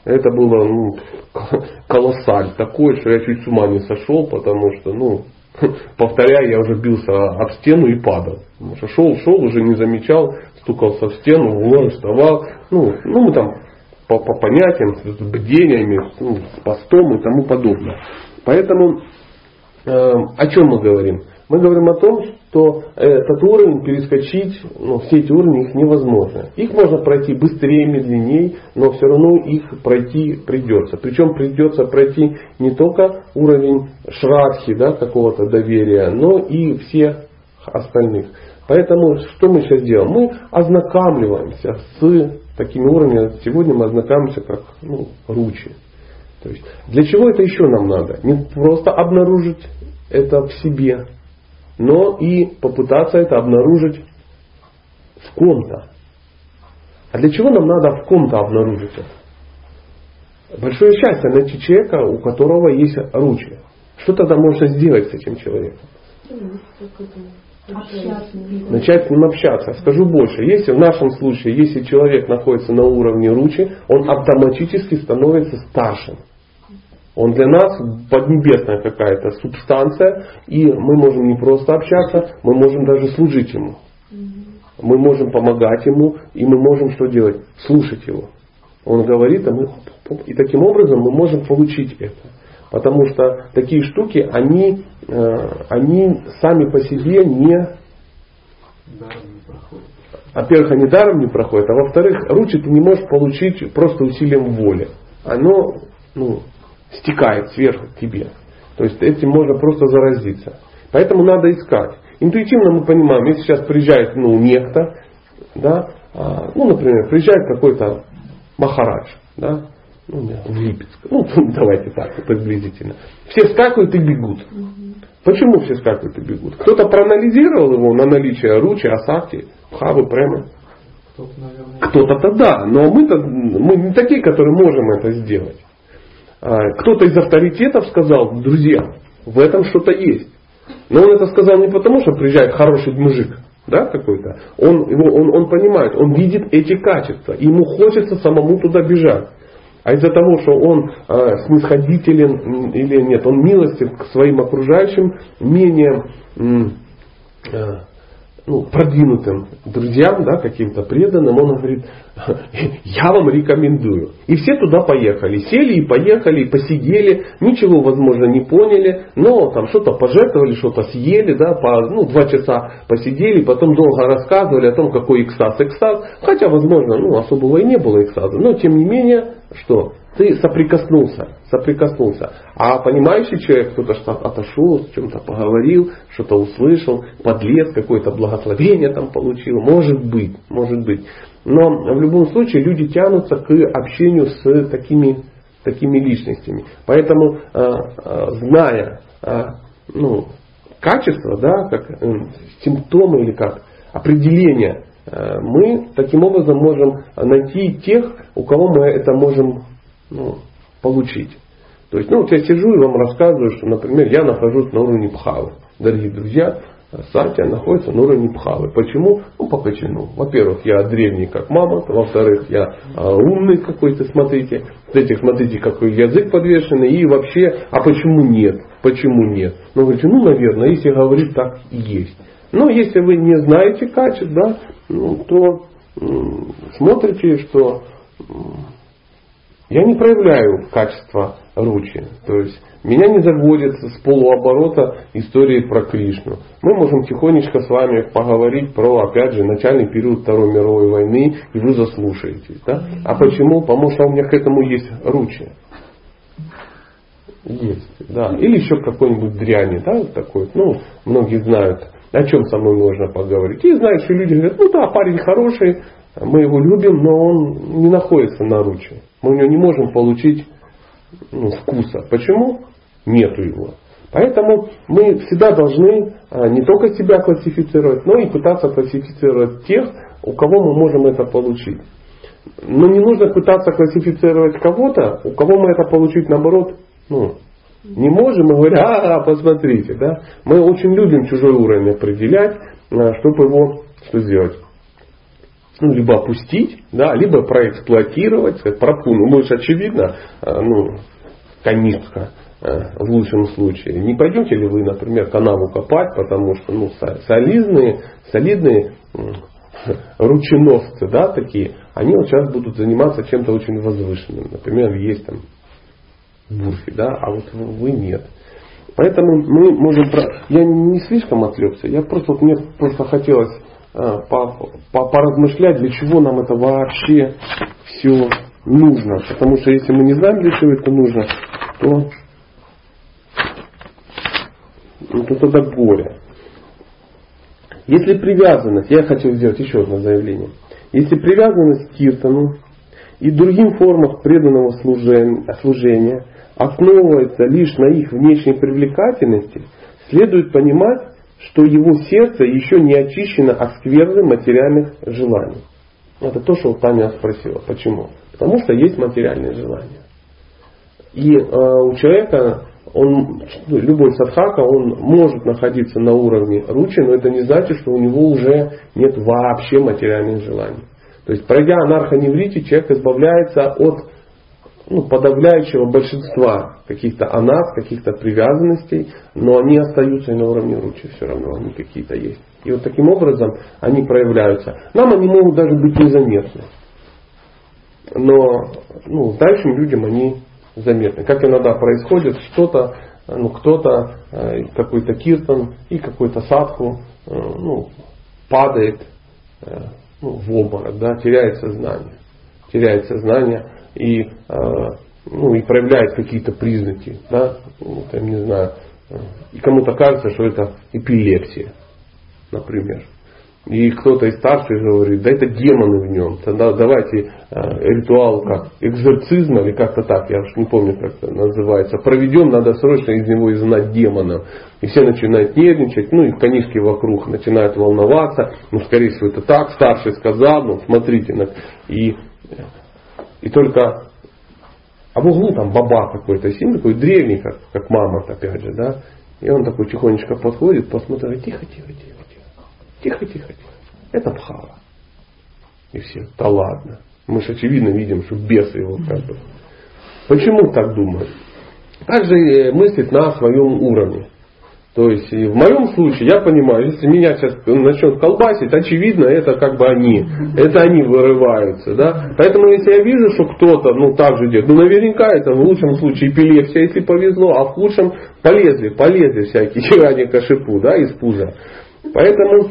Это было ну, колоссаль такой, что я чуть с ума не сошел, потому что, ну, повторяя, я уже бился об стену и падал. Потому что шел, шел, уже не замечал, стукался в стену, вон, вставал. Ну, ну мы там по, по понятиям, с бдениями, ну, с постом и тому подобное. Поэтому э, о чем мы говорим? Мы говорим о том, что этот уровень перескочить, ну, все эти уровни их невозможно. Их можно пройти быстрее, медленнее, но все равно их пройти придется. Причем придется пройти не только уровень шрадхи, да, какого-то доверия, но и все остальных. Поэтому что мы сейчас делаем? Мы ознакомливаемся с такими уровнями. Сегодня мы ознакомимся как ну, ручи. То есть, для чего это еще нам надо? Не просто обнаружить это в себе, но и попытаться это обнаружить в ком-то. А для чего нам надо в ком-то обнаружить это? Большое счастье найти человека, у которого есть ручи. Что тогда можно сделать с этим человеком? Начать с ним общаться. Скажу больше. Если в нашем случае, если человек находится на уровне ручи, он автоматически становится старшим. Он для нас поднебесная какая-то субстанция, и мы можем не просто общаться, мы можем даже служить ему. Мы можем помогать ему, и мы можем что делать? Слушать его. Он говорит, а мы... И таким образом мы можем получить это. Потому что такие штуки, они, э, они сами по себе не... Во-первых, они даром не проходят, а во-вторых, ручи ты не можешь получить просто усилием воли. Оно ну, стекает сверху к тебе. То есть этим можно просто заразиться. Поэтому надо искать. Интуитивно мы понимаем, если сейчас приезжает ну, некто, да, а, ну, например, приезжает какой-то Махарадж, да, ну, в Липецк. Ну, давайте так, приблизительно. Все скакают и бегут. Почему все скакают и бегут? Кто-то проанализировал его на наличие ручи, асакти, пхавы, према. Кто-то-то да, но мы-то мы не такие, которые можем это сделать. А, кто-то из авторитетов сказал, друзья, в этом что-то есть. Но он это сказал не потому, что приезжает хороший мужик, да, какой-то. Он, его, он, он понимает, он видит эти качества. Ему хочется самому туда бежать. А из-за того, что он э, снисходителен или нет, он милостив к своим окружающим, менее э, ну, продвинутым друзьям, да, каким-то преданным, он говорит, я вам рекомендую. И все туда поехали. Сели и поехали, и посидели, ничего, возможно, не поняли, но там что-то пожертвовали, что-то съели, да, по, ну, два часа посидели, потом долго рассказывали о том, какой экстаз, экстаз. Хотя, возможно, ну, особого и не было экстаза, но тем не менее, что ты соприкоснулся, соприкоснулся. А понимающий человек, кто-то что отошел, с чем-то поговорил, что-то услышал, подлец, какое-то благословение там получил. Может быть, может быть. Но в любом случае люди тянутся к общению с такими, такими личностями. Поэтому, э, э, зная э, ну, качество, да, как симптомы или как определение, мы таким образом можем найти тех, у кого мы это можем ну, получить. То есть, ну, вот я сижу и вам рассказываю, что, например, я нахожусь на уровне пхавы. Дорогие друзья, Сатья находится на уровне пхавы. Почему? Ну, по кочану. Во-первых, я древний, как мама. Во-вторых, я а, умный какой-то, смотрите. В-третьих, смотрите, какой язык подвешенный. И вообще, а почему нет? Почему нет? Ну, говорите, ну, наверное, если говорить так и есть. Но если вы не знаете качеств, да, ну, то м- смотрите, что я не проявляю качество ручи. То есть меня не заводят с полуоборота истории про Кришну. Мы можем тихонечко с вами поговорить про, опять же, начальный период Второй мировой войны, и вы заслушаетесь. Да? А почему? Потому что у меня к этому есть ручи. Есть, да. Или еще какой-нибудь дряни, да, такой. Ну, многие знают, о чем со мной можно поговорить. И знают, что люди говорят, ну да, парень хороший, мы его любим, но он не находится на руче. Мы у него не можем получить ну, вкуса. Почему? Нету его. Поэтому мы всегда должны а, не только себя классифицировать, но и пытаться классифицировать тех, у кого мы можем это получить. Но не нужно пытаться классифицировать кого-то, у кого мы это получить наоборот ну, не можем, и говорим, а, посмотрите, да. Мы очень любим чужой уровень определять, а, чтобы его что сделать? Ну, либо опустить, да, либо проэксплуатировать, сказать, пропуну. Ну, очевидно, э, ну, канистка э, в лучшем случае. Не пойдете ли вы, например, канаву копать, потому что ну, солидные, солидные рученосцы, да, такие, они вот сейчас будут заниматься чем-то очень возвышенным. Например, есть там бурфи, да, а вот вы нет. Поэтому мы можем... Я не слишком отвлекся, я просто, вот мне просто хотелось Э, поразмышлять, для чего нам это вообще все нужно. Потому что если мы не знаем, для чего это нужно, то, ну, то тогда горе. Если привязанность, я хочу сделать еще одно заявление. Если привязанность к киртану и другим формам преданного служения основывается лишь на их внешней привлекательности, следует понимать, что его сердце еще не очищено от скверны материальных желаний. Это то, что Таня спросила. Почему? Потому что есть материальные желания. И э, у человека, он, ну, любой садхака, он может находиться на уровне ручи, но это не значит, что у него уже нет вообще материальных желаний. То есть, пройдя анархоневрите, человек избавляется от ну, подавляющего большинства каких-то анас, каких-то привязанностей, но они остаются и на уровне ручи все равно, они какие-то есть. И вот таким образом они проявляются. Нам они могут даже быть незаметны. Но ну, знающим людям они заметны. Как иногда происходит что-то, ну, кто-то, э, какой-то киртан и какой-то садху э, ну, падает э, ну, в обморок, да, теряет сознание. Теряет сознание и, э, ну, и проявляет какие-то признаки. Да, ну, там, не знаю, и кому-то кажется, что это эпилепсия, например. И кто-то из старших говорит, да это демоны в нем. Тогда давайте э, ритуал как экзорцизм или как-то так, я уж не помню, как это называется. Проведем, надо срочно из него изгнать демонов. И все начинают нервничать, ну и конишки вокруг начинают волноваться. Ну, скорее всего, это так, старший сказал, ну, смотрите. И, и только а в углу там баба какой-то сильный, такой древний, как, как мама опять же, да. И он такой тихонечко подходит, посмотрит, тихо, тихо, тихо. Тихо, тихо, тихо. Это Бхава. И все, да ладно. Мы же очевидно видим, что бесы его как бы. Почему так думают? Также мыслит на своем уровне. То есть в моем случае я понимаю, если меня сейчас начнет колбасить, очевидно, это как бы они. Это они вырываются. Да? Поэтому если я вижу, что кто-то ну, так же делает, ну наверняка это в лучшем случае эпилепсия, если повезло, а в худшем полезли, полезли всякие тирания кашипу да, из пуза. Поэтому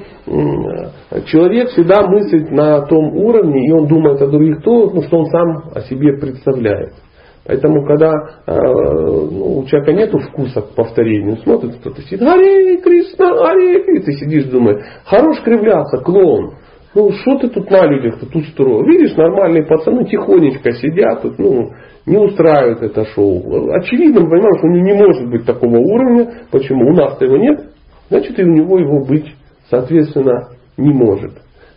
человек всегда мыслит на том уровне, и он думает о других то, ну, что он сам о себе представляет. Поэтому, когда э, ну, у человека нет вкуса к повторению, смотрит кто-то сидит, Аре, Кришна, Аре, и ты сидишь, думаешь, хорош кривляться, клоун. Ну, что ты тут на людях тут устроил? Видишь, нормальные пацаны тихонечко сидят, тут, ну, не устраивают это шоу. Очевидно, что у него не может быть такого уровня. Почему? У нас-то его нет значит и у него его быть, соответственно, не может.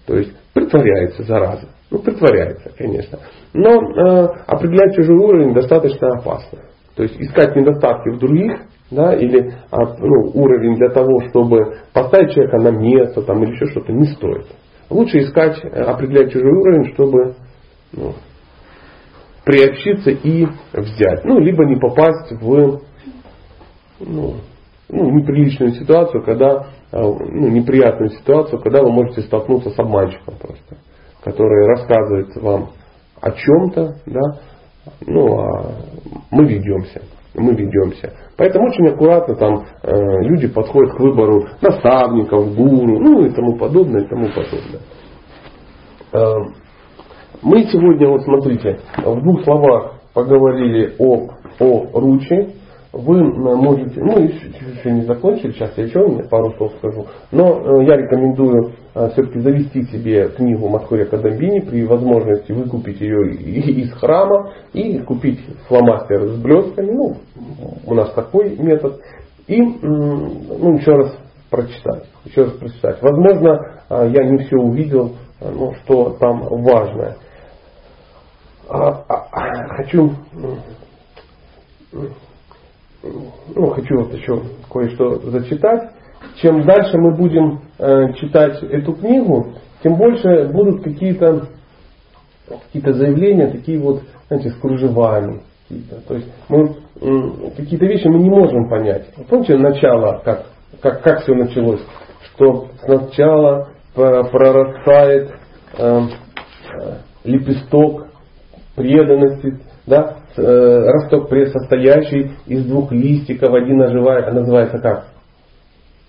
То есть притворяется зараза. Ну, притворяется, конечно. Но э, определять чужой уровень достаточно опасно. То есть искать недостатки в других, да, или а, ну, уровень для того, чтобы поставить человека на место там, или еще что-то, не стоит. Лучше искать, э, определять чужой уровень, чтобы ну, приобщиться и взять. Ну, либо не попасть в ну, ну, неприличную ситуацию, когда, э, ну, неприятную ситуацию, когда вы можете столкнуться с обманщиком просто, который рассказывает вам о чем-то, да, ну, а мы ведемся, мы ведемся. Поэтому очень аккуратно там э, люди подходят к выбору наставников, гуру, ну и тому подобное, и тому подобное. Э, мы сегодня, вот смотрите, в двух словах поговорили о, о руче, вы можете, ну еще, не закончили, сейчас я еще пару слов скажу, но э, я рекомендую э, все-таки завести себе книгу Мадхуря Кадамбини, при возможности выкупить ее из храма и купить фломастер с блестками, ну, у нас такой метод, и ну, еще раз прочитать, еще раз прочитать. Возможно, э, я не все увидел, ну, что там важное. А, а хочу ну, хочу вот еще кое-что зачитать. Чем дальше мы будем э, читать эту книгу, тем больше будут какие-то какие заявления, такие вот, знаете, с кружевами. Какие-то. То есть мы э, какие-то вещи мы не можем понять. Помните начало, как, как, как все началось? Что сначала прорастает э, э, лепесток преданности, да, э, росток пресс, состоящий из двух листиков, один называется, называется как?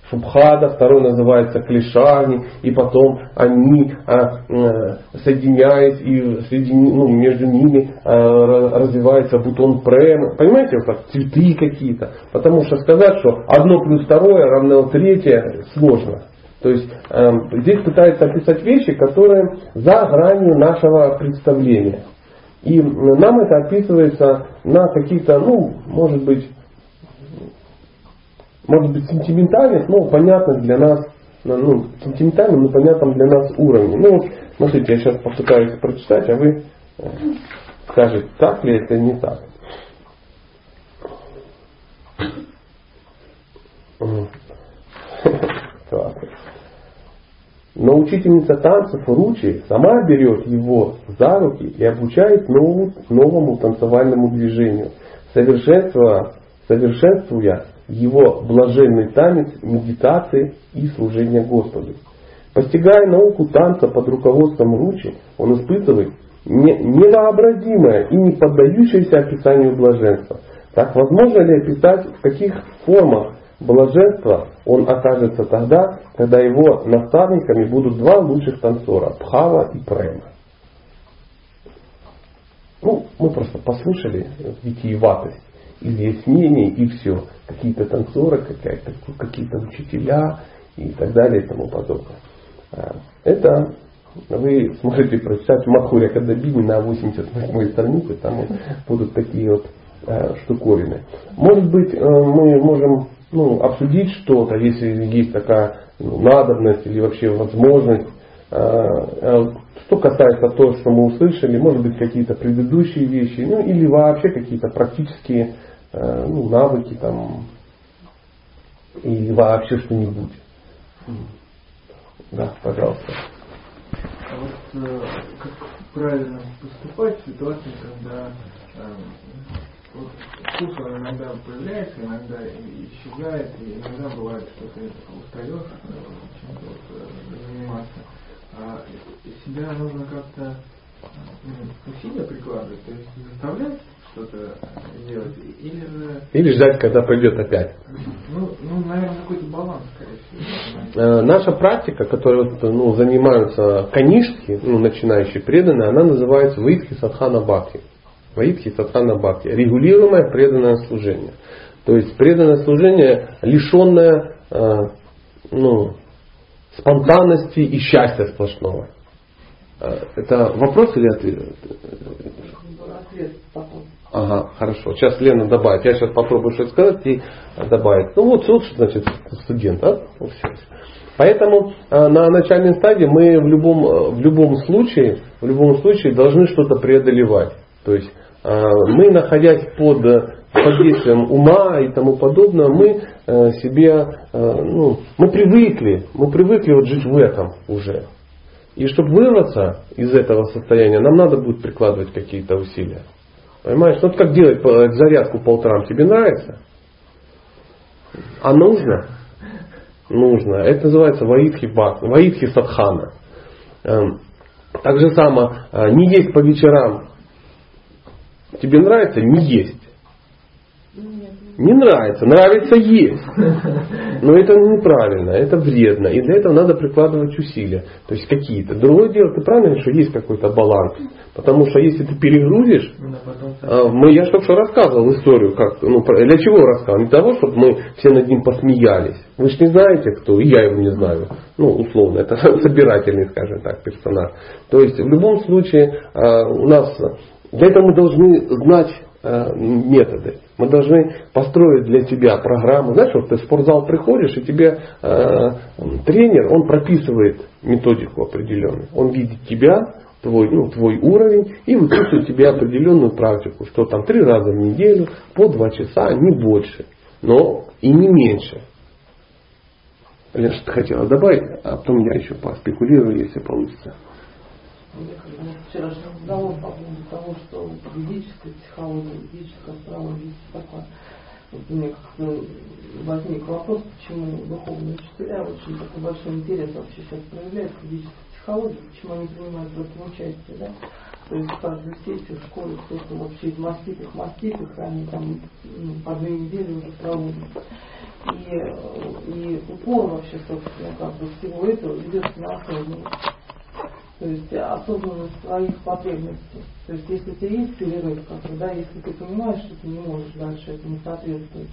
Шубхада, второй называется клешани, и потом они, а, э, соединяясь, и среди, ну, между ними а, развивается бутон према. Понимаете, вот как цветы какие-то. Потому что сказать, что одно плюс второе равно третье, сложно. То есть э, здесь пытаются описать вещи, которые за гранью нашего представления. И нам это описывается на каких-то, ну, может быть, может быть, сентиментальных, но понятных для нас на ну, сентиментальном, но понятном для нас уровне. Ну смотрите, я сейчас попытаюсь прочитать, а вы э, скажете, так ли это не так. Но учительница танцев Ручи сама берет его за руки и обучает новому, новому танцевальному движению, совершенствуя, совершенствуя его блаженный танец медитации и служения Господу. Постигая науку танца под руководством Ручи, он испытывает невообразимое и не поддающееся описанию блаженства. Так возможно ли описать, в каких формах блаженства он окажется тогда, когда его наставниками будут два лучших танцора – Пхава и Према? Ну, мы просто послушали витиеватость изъяснений и все. Какие-то танцоры, какие-то учителя и так далее и тому подобное. А, это вы сможете прочитать в Махуре Кадабини на 88 странице, там будут такие вот а, штуковины. Может быть, э, мы можем ну, обсудить что-то, если есть такая ну, надобность или вообще возможность. А, что касается того, что мы услышали, может быть какие-то предыдущие вещи, ну или вообще какие-то практические Э, ну, навыки там и вообще что-нибудь. Да, пожалуйста. А вот э, как правильно поступать в ситуации, когда э, вот, вкус иногда появляется, иногда исчезает, и иногда бывает, что ты устаешь э, чем-то вот, э, заниматься. А себя нужно как-то ну, усилия прикладывать, то есть заставлять что-то делать, или же... Или ждать, когда пойдет опять. Ну, ну наверное, какой-то баланс, скорее всего. Э, наша практика, которой ну, занимаются канишки, ну, начинающие преданные, она называется Ваидхи Садхана Бхакти. Ваидхи Садхана Бхакти. Регулируемое преданное служение. То есть преданное служение, лишенное э, ну, спонтанности и счастья сплошного. Э, это вопрос или ответ? Ответ потом. Ага, хорошо. Сейчас Лена добавит. Я сейчас попробую что-то сказать и добавить. Ну вот, вот что значит студент. А? Поэтому э, на начальной стадии мы в любом, в любом случае, в любом случае должны что-то преодолевать. То есть мы, находясь под воздействием ума и тому подобное, мы себе, ну, мы привыкли, мы привыкли вот жить в этом уже. И чтобы вырваться из этого состояния, нам надо будет прикладывать какие-то усилия. Понимаешь? Ну, вот как делать зарядку по утрам, тебе нравится? А нужно? Нужно. Это называется ваидхи бак, ваидхи садхана. Эм, так же само, э, не есть по вечерам. Тебе нравится? Не есть. Не нравится, нравится есть. Но это неправильно, это вредно. И для этого надо прикладывать усилия. То есть какие-то. Другое дело, ты правильно, что есть какой-то баланс. Потому что если ты перегрузишь, а, мы, я же только что рассказывал историю, как, ну, для чего рассказывал? Для того, чтобы мы все над ним посмеялись. Вы же не знаете, кто, и я его не знаю. Ну, условно, это собирательный, скажем так, персонаж. То есть, в любом случае, а, у нас, для этого мы должны знать Э, методы. Мы должны построить для тебя программу. Знаешь, вот ты в спортзал приходишь, и тебе э, тренер, он прописывает методику определенную. Он видит тебя, твой, ну, твой уровень и выписывает тебе определенную практику, что там три раза в неделю, по два часа, не больше, но и не меньше. Что ты хотела добавить, а потом я еще поспекулирую, если получится. Я вчера разговор по поводу того, что ведическая психология, ведическая астрология, такое. Вот у меня как-то возник вопрос, почему духовные учителя очень такой большой интерес вообще сейчас проявляют к ведической психологии, почему они принимают в этом участие, да? То есть в каждой сессии в школе кто-то вообще из маститых маститых, они там ну, по две недели уже проводят. И, и упор вообще, собственно, как бы всего этого ведется на осознанность то есть осознанность своих потребностей. То есть если тебя есть перерыв, как бы, да, если ты понимаешь, что ты не можешь дальше этому соответствовать,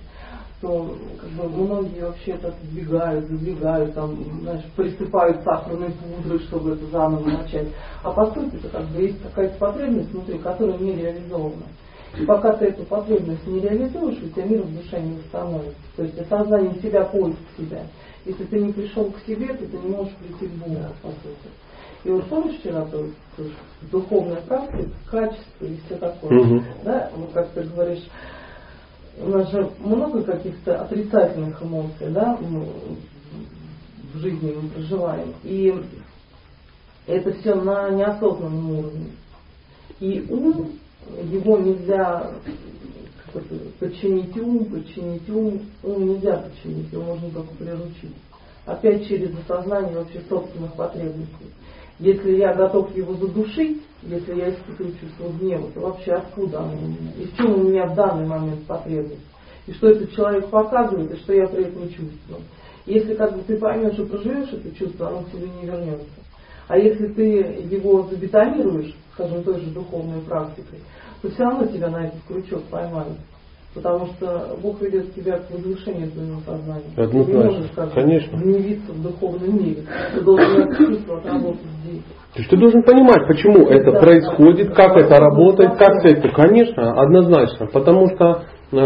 то как бы, многие вообще это сдвигают, задвигают, там, знаешь, присыпают сахарной пудрой, чтобы это заново начать. А по сути это как бы есть какая-то потребность внутри, которая не реализована. И пока ты эту потребность не реализуешь, у тебя мир в душе не становится. То есть осознание себя, поиск себя. Если ты не пришел к себе, то ты не можешь прийти к Богу, по сути. И вот помнишь вчера то, духовная практика, качество и все такое. Мгм. Да, вот как ты говоришь, у нас же много каких-то отрицательных эмоций, да, мы в жизни мы проживаем. И это все на неосознанном уровне. И ум, его нельзя подчинить ум, подчинить ум, ум нельзя подчинить, его можно только приручить. Опять через осознание вообще собственных потребностей. Если я готов его задушить, если я испытываю чувство гнева, то вообще откуда оно у меня? И в чем у меня в данный момент потребность? И что этот человек показывает, и что я при этом чувствую. Если как бы ты поймешь и проживешь это чувство, оно к тебе не вернется. А если ты его забетонируешь, скажем, той же духовной практикой, то все равно тебя на этот крючок поймают. Потому что Бог ведет тебя к возвышению твоего сознания. Однозначно. Ты не можешь Конечно. гневиться в духовном мире. Ты должен это чувство отработать здесь. То есть ты должен понимать, почему это Да. происходит, как это работает, как это. Конечно, однозначно. Потому что э,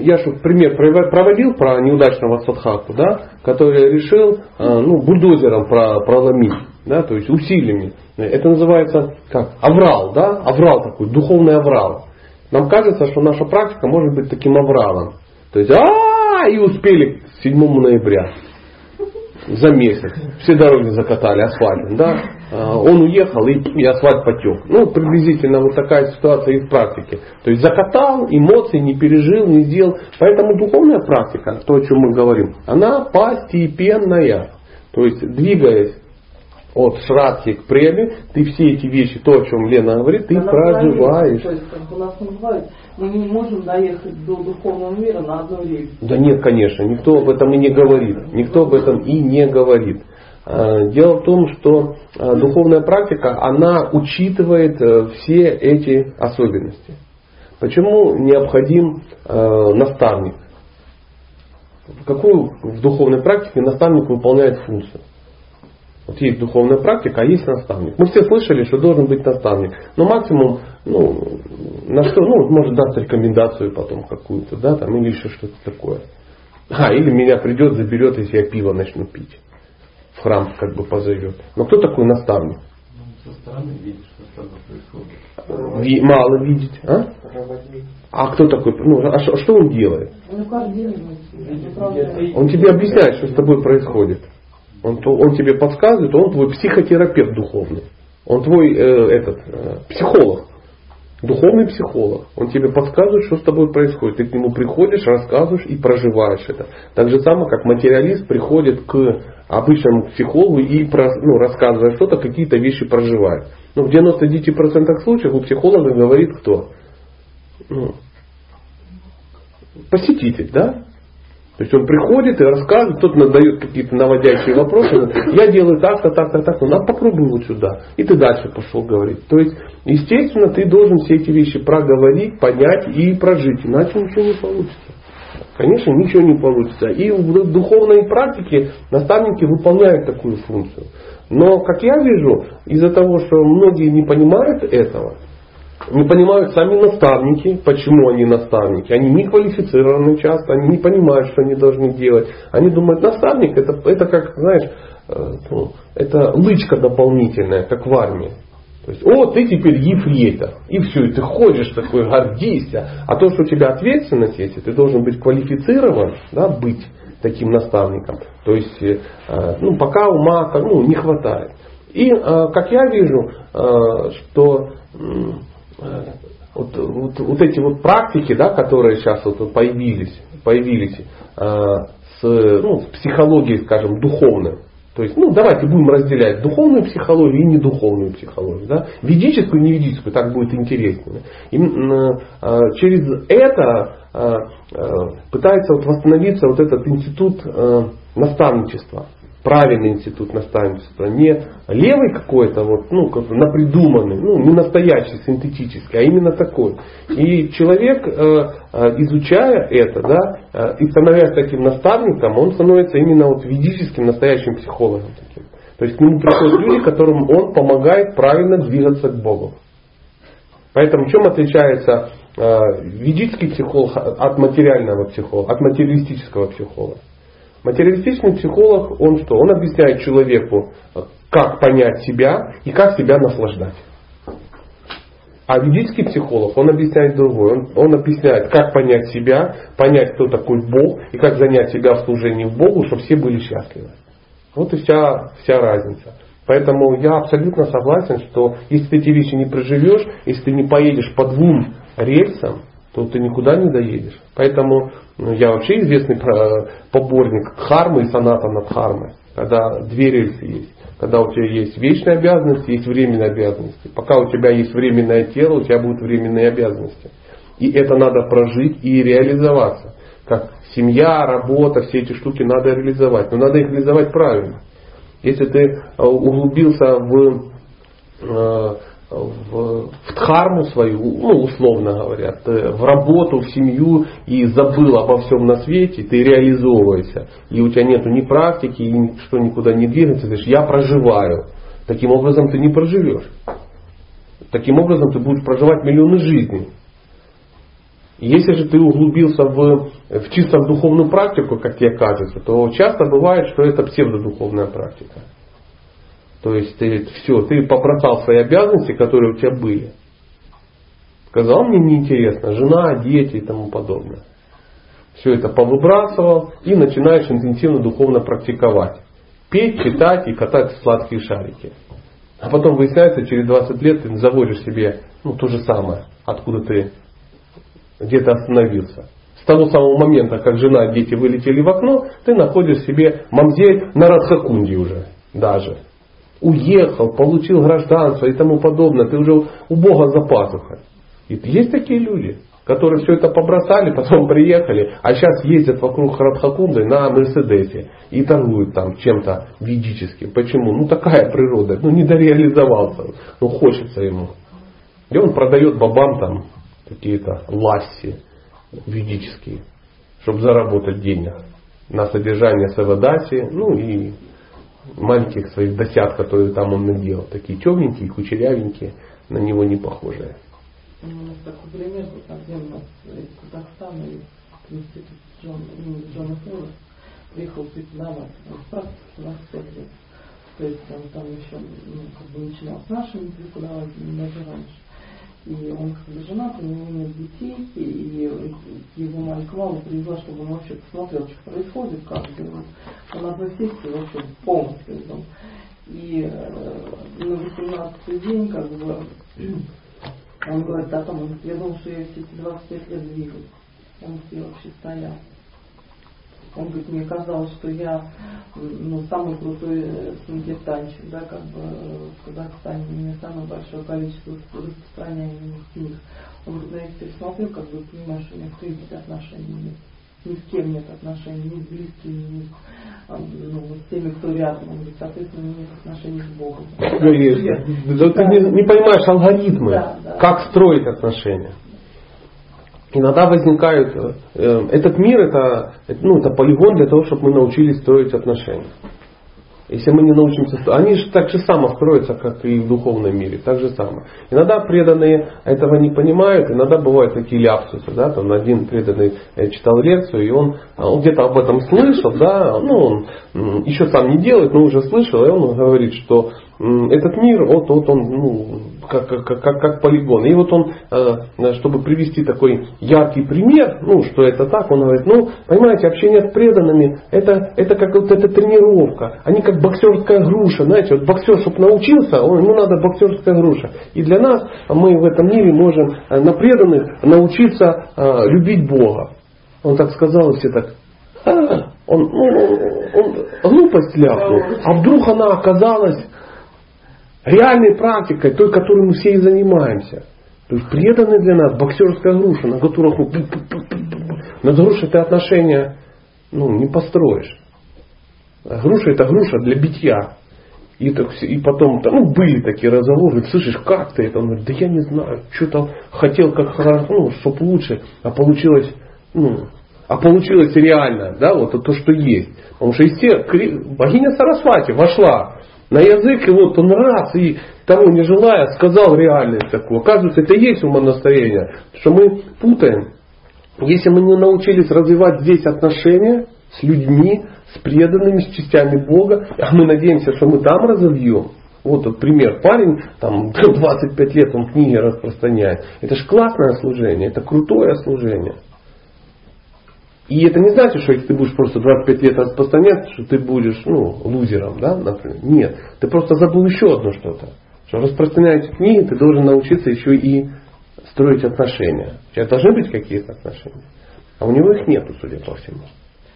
я же пример пров- проводил про неудачного садхаку, да, который решил э, ну, бульдозером про- проломить, да, то есть усилиями. Это называется как? Аврал, да? Аврал такой, духовный аврал. Нам кажется, что наша практика может быть таким авралом. То есть, а и успели к 7 ноября за месяц. Все дороги закатали асфальтом, да. А, Он уехал и, и асфальт потек. Ну, приблизительно вот такая ситуация и в практике. То есть закатал, эмоций не пережил, не сделал. Поэтому духовная практика, то, о чем мы говорим, она постепенная. То есть двигаясь от шрадхи к преми, ты все эти вещи, то, о чем Лена говорит, ты Она проживаешь. То есть, как у нас называют, мы не можем доехать до духовного мира на одной рельсе. Да нет, конечно, никто об этом и не говорит. Никто об этом и не говорит. А, Дело в том, что а, духовная практика, она учитывает э, все эти особенности. Почему необходим э, наставник? Какую в духовной практике наставник выполняет функцию? Вот есть духовная практика, а есть наставник. Мы все слышали, что должен быть наставник. Но максимум, ну, на что, ну, может даст рекомендацию потом какую-то, да, там, или еще что-то такое. А, или меня придет, заберет, если я пиво начну пить. В храм как бы позовет. Но кто такой наставник? Ну, Со стороны видишь, что там происходит. Ви- мало видеть. А? а кто такой? Ну, а что, что он делает? Ну. Он тебе объясняет, что с тобой происходит. Он, он тебе подсказывает, он твой психотерапевт духовный. Он твой э, этот, э, психолог. Духовный психолог. Он тебе подсказывает, что с тобой происходит. Ты к нему приходишь, рассказываешь и проживаешь это. Так же самое, как материалист приходит к обычному психологу и ну, рассказывая что-то, какие-то вещи проживает. Но в 99% случаев у психолога говорит кто? Ну, посетитель, да? То есть он приходит и рассказывает, кто-то задает какие-то наводящие вопросы, я делаю так-то, так-то, так-то, надо попробуй вот сюда. И ты дальше пошел говорить. То есть, естественно, ты должен все эти вещи проговорить, понять и прожить, иначе ничего не получится. Конечно, ничего не получится. И в духовной практике наставники выполняют такую функцию. Но, как я вижу, из-за того, что многие не понимают этого, не понимают сами наставники, почему они наставники. Они не квалифицированы часто, они не понимают, что они должны делать. Они думают, наставник это, это как, знаешь, э, ну, это лычка дополнительная, как в армии. То есть, о, ты теперь ефрейтор. И все, и ты ходишь такой, гордишься. А то, что у тебя ответственность есть, и ты должен быть квалифицирован, да, быть таким наставником. То есть, э, ну, пока ума ну, не хватает. И, э, как я вижу, э, что э, вот, вот, вот эти вот практики, да, которые сейчас вот появились, появились э, с ну, с психологией, скажем, духовной. То есть, ну, давайте будем разделять духовную психологию и недуховную психологию. Да? Ведическую и неведическую, так будет интереснее. И, м, э, через это э, э, пытается вот восстановиться вот этот институт э, наставничества. Правильный институт наставничества. Не левый какой-то, вот, ну, как напридуманный, ну, не настоящий, синтетический, а именно такой. И человек, э, э, изучая это, да, э, и становясь таким наставником, он становится именно вот ведическим настоящим психологом. Таким. То есть к нему приходят люди, которым он помогает правильно двигаться к Богу. Поэтому в чем отличается ведический психолог от материального психолога, от материалистического психолога. Материалистичный психолог, он что? Он объясняет человеку, как понять себя и как себя наслаждать. А ведический психолог, он объясняет другое. Он, он объясняет, как понять себя, понять, кто такой Бог, и как занять себя в служении Богу, чтобы все были счастливы. Вот и вся, вся разница. Поэтому я абсолютно согласен, что если ты эти вещи не проживешь, если ты не поедешь по двум рельсам, то ты никуда не доедешь. Поэтому ну, я вообще известный поборник хармы и соната над хармой, когда две рельсы есть. Когда у тебя есть вечные обязанности, есть временные обязанности. Пока у тебя есть временное тело, у тебя будут временные обязанности. И это надо прожить и реализоваться. Как семья, работа, все эти штуки надо реализовать. Но надо их реализовать правильно. Если ты э, углубился в э, в, в дхарму свою, ну, условно говоря, в работу, в семью и забыл обо всем на свете, ты реализовываешься, и у тебя нет ни практики, и что никуда не двигается, ты говоришь, я проживаю. Таким образом ты не проживешь. Таким образом ты будешь проживать миллионы жизней. Если же ты углубился в, в чисто духовную практику, как тебе кажется, то часто бывает, что это псевдодуховная практика. То есть ты все, ты побросал свои обязанности, которые у тебя были. Сказал, мне неинтересно, жена, дети и тому подобное. Все это повыбрасывал и начинаешь интенсивно духовно практиковать. Петь, читать и катать сладкие шарики. А потом выясняется, через 20 лет ты заводишь себе ну, то же самое, откуда ты где-то остановился. С того самого момента, как жена, дети вылетели в окно, ты находишь себе мамзель на Радхакунде уже даже уехал, получил гражданство и тому подобное, ты уже у Бога за пазухой. И есть такие люди, которые все это побросали, потом приехали, а сейчас ездят вокруг Радхакунды на Мерседесе и торгуют там чем-то ведическим. Почему? Ну такая природа, ну не дореализовался, ну хочется ему. И он продает бабам там какие-то ласси ведические, чтобы заработать денег на содержание Савадаси, ну и маленьких своих досят, которые там он надел. Такие темненькие, кучерявенькие, на него не похожие. Ну, такой пример был один у нас из Казахстана, из института Джон, ну, Джона Форрест, приехал преподавать, он старше 17 лет. То есть он там еще ну, как бы начинал с нашими преподавателями даже раньше. И он как бы женат, у него нет детей, и его маленькая мама привезла, чтобы он вообще посмотрел, что происходит, как бы он одной сессии вообще полностью дом. И э, на 18 день, как бы, он говорит о том, я думал, что я все эти 25 лет двигаюсь. Он все вообще стоял. Он говорит, мне казалось, что я ну, самый крутой э, санкиртанщик, да, как бы э, в Казахстане у меня самое большое количество распространяемых книг. Он говорит, ну, я теперь смотрю, как бы понимаешь, что у меня принципе отношений нет. Ни с кем нет отношений, ни с близкими, ни с, ну, с теми, кто рядом. Он говорит, соответственно, нет отношений с Богом. Конечно. Да, ты не, не понимаешь алгоритмы, да, да. как строить отношения иногда возникают... Э, этот мир это, ну, это полигон для того, чтобы мы научились строить отношения. Если мы не научимся... Они же так же само строятся, как и в духовном мире. Так же само. Иногда преданные этого не понимают. Иногда бывают такие ляпсусы. Да? Там один преданный э, читал лекцию, и он, он где-то об этом слышал. Да? Ну, он еще сам не делает, но уже слышал. И он говорит, что этот мир, вот, вот он, ну, как, как, как, как полигон. И вот он, э, чтобы привести такой яркий пример, ну, что это так, он говорит, ну, понимаете, общение с преданными, это, это как вот эта тренировка. Они как боксерская груша, знаете, вот боксер, чтобы научился, он, ему надо боксерская груша. И для нас, мы в этом мире можем э, на преданных научиться э, любить Бога. Он так сказал, все так, а, он, ну, он глупость ляпнул. А вдруг она оказалась реальной практикой, той, которой мы все и занимаемся. То есть преданный для нас боксерская груша, на которых. На груше ты отношения ну, не построишь. А груша это груша для битья. И, так, и потом, ну, были такие разговоры, слышишь, как ты это? Он говорит, да я не знаю, что-то хотел как хорошо, ну, чтобы лучше, а получилось, ну, а получилось реально, да, вот то, что есть. Потому что из тех, богиня Сарасвати вошла На язык, и вот он раз, и того не желая, сказал реальность такую. Оказывается, это и есть умонастроение. Что мы путаем. Если мы не научились развивать здесь отношения с людьми, с преданными, с частями Бога, а мы надеемся, что мы там разовьем, вот вот пример. Парень, там 25 лет он книги распространяет. Это же классное служение, это крутое служение. И это не значит, что если ты будешь просто 25 лет распространять, что ты будешь ну, лузером, да, например. Нет. Ты просто забыл еще одно что-то. Что распространяя эти книги, ты должен научиться еще и строить отношения. У тебя должны быть какие-то отношения. А у него их нету, судя по всему.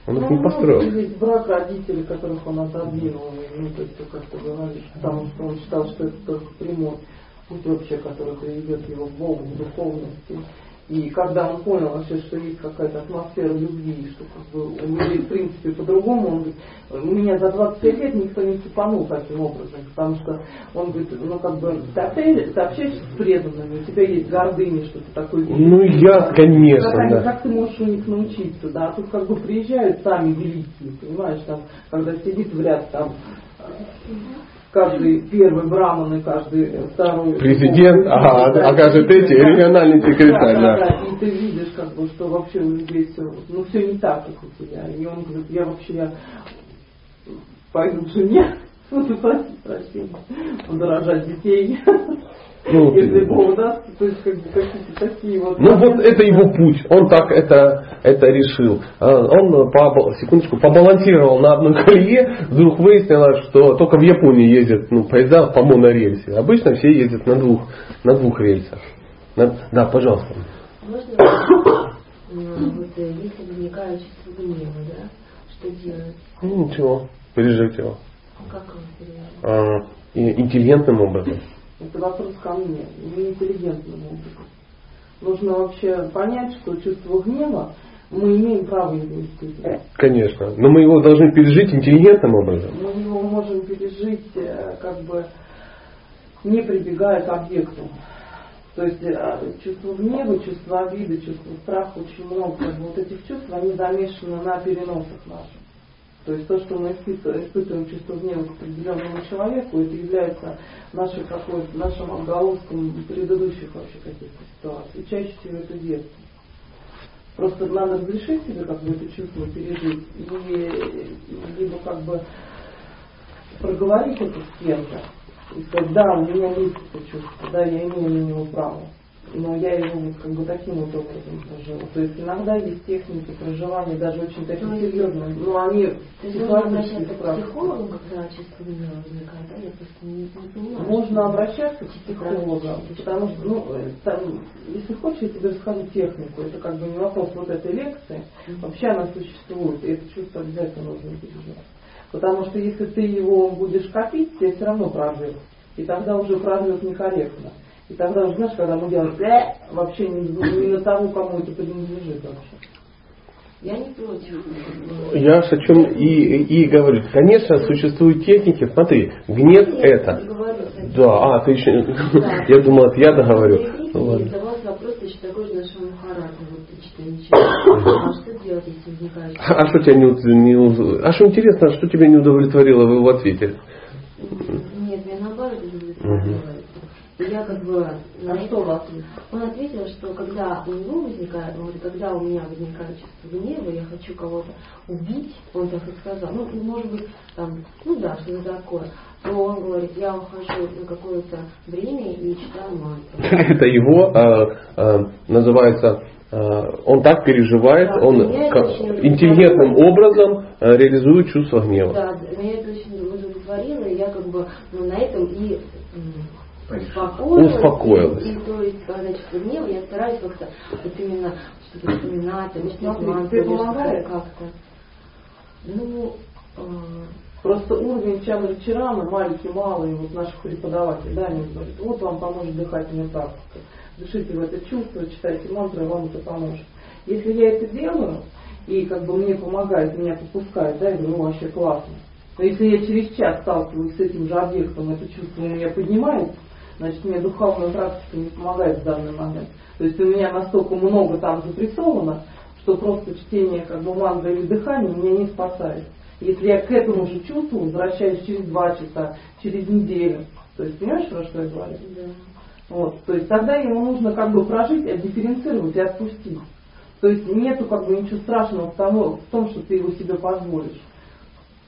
Он их ну, не построил. Ведь брак родителей, которых он отодвинул, ну, то есть, как ты говоришь, потому что он считал, что это только прямой путь вообще, который приведет его к Богу, к духовности. И когда он понял вообще, что есть какая-то атмосфера любви, что как бы у людей в принципе по-другому, он говорит, у меня за 25 лет никто не цепанул таким образом, потому что он говорит, ну как бы ты ты общаешься с преданными, у тебя есть гордыня, что ты такой Ну я, конечно, как, да. как ты можешь у них научиться, да, а тут как бы приезжают сами великие, понимаешь, там, когда сидит в ряд там каждый первый браман и каждый второй Президент, ну, ага, да, а каждый третий да, региональный секретарь, да, да, и ты видишь, как бы, что вообще у людей все, ну все не так, как у тебя. И он говорит, я вообще я пойду к жене, буду просить прощения, буду рожать детей. Ну, Если Бог даст, то есть как бы какие-то такие вот. Ну вот это его путь, он так это, это решил. А, Он, по, секундочку, побалансировал на одной колее, вдруг выяснилось, что только в Японии ездят ну, поезда по монорельсе. Обычно все ездят на двух, на двух рельсах. На- да, пожалуйста. Можно м, вот э, если возникает чувство гнева, да, что делать? Ну, ничего, пережить его. Как его переживать? А, и интеллигентным образом. Это вопрос ко мне, не интеллигентным образом. Нужно вообще понять, что чувство гнева мы имеем право его испытывать. Конечно. Но мы его должны пережить интеллигентным образом. Мы его можем пережить э, как бы не прибегая к объекту. То есть э, чувство гнева, чувство обиды, чувство страха, очень много вот этих чувств, они замешаны на переносах наших. То есть то, что мы испытываем, испытываем чувство гнева к определенному человеку, это является нашей какой-то, нашим отголоском предыдущих вообще каких-то ситуаций. И чаще всего это детство. Просто надо разрешить себе как бы это чувство пережить и либо как бы проговорить это с кем-то и сказать, да, у меня есть это чувство, да, я имею на него право. Но я его вот как бы таким вот образом прожила. То есть иногда есть техники проживания, даже очень такие есть, серьезные. Но они То есть можно психологически обращаться к правы. психологу, чувство гнева возникает, да? Я просто не, не понимаю. Можно обращаться к психологу, потому что, ну, э, там, если хочешь, я тебе расскажу технику. Это как бы не вопрос вот этой лекции. Вообще она существует, и это чувство обязательно нужно переживать. Потому что если ты его будешь копить, тебе все равно прорвет. И тогда уже прорвет некорректно. И тогда уже, знаешь, когда мы делаем «э», вообще не, не на того, кому это принадлежит вообще. Я не против. Я о чем и, и говорю. Конечно, существуют техники. Смотри, гнев Нет, это. Да, а, ты еще... Да. Я думал, это я договорю. Ну, ладно. задавался вопрос точно такой же нашему Махараджу, вот ты читаешь ничего. А что делать, если возникает А что тебя не, уд- не А что интересно, а что тебя не удовлетворило в его ответе? Нет, меня наоборот удовлетворяет. И я как бы... на А что вас? Он ответил, что когда у него возникает, он говорит, когда у меня возникает чувство гнева, я хочу кого-то убить, он так и сказал, ну, может быть, там, ну да, что-то такое, то он говорит, я ухожу на какое-то время и читаю мантру. Это его а, а, называется, а, он так переживает, Да, он интеллигентным образом реализует чувство гнева. Да, меня это очень удовлетворило, и я как бы ну, на этом и успокоилась. Успокоилась. И, то есть, когда чувство гнева, я стараюсь как-то вот именно что-то вспоминать, там, читать Смотри, помогает? как-то. Ну, э, Просто уровень Чамры Чарана, маленький, малый, вот наших преподавателей, да, они говорят, вот вам поможет дыхательная практика. Дышите в это чувство, читайте мантры, вам это поможет. Если я это делаю, и как бы мне помогает, меня попускает, да, я говорю, ну вообще классно. Но если я через час сталкиваюсь с этим же объектом, это чувство у меня поднимается, значит мне духовная практика не помогает в данный момент. То есть у меня настолько много там запрессовано, что просто чтение как бы мантры или дыхания меня не спасает. Если я к этому же чувству возвращаюсь через два часа, через неделю, то есть понимаешь, про что я говорю? Да. Вот, то есть тогда ему нужно как бы прожить, дифференцировать и отпустить. То есть нету как бы ничего страшного в том, в том, что ты его себе позволишь.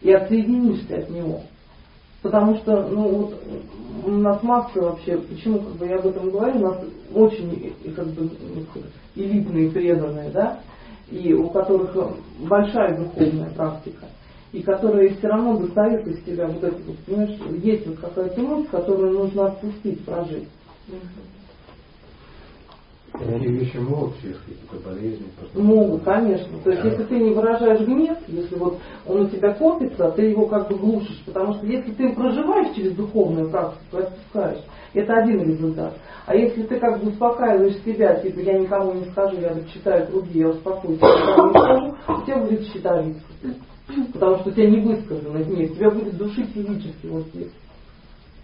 И отсоединишься от него. Потому что, ну вот, у нас масса вообще, почему как бы я об этом говорю, у нас очень как бы элитные преданные, да, и у которых большая духовная практика, и которые все равно достают из себя вот это вот, понимаешь, есть вот какая-то мысль, которую нужно отпустить, прожить. Такие вещи могут через какие-то болезни? Могут, конечно. То есть, если ты не выражаешь гнев, если вот он у тебя копится, ты его как бы глушишь. Потому что если ты проживаешь через духовную практику, то отпускаешь. Это один результат. А если ты как бы успокаиваешь себя, типа я никому не скажу, я читаю круги, я успокоюсь, я никому не скажу, у тебя будет щитовидка. Потому что у тебя не высказано гнев, тебя будет душить физически вот здесь.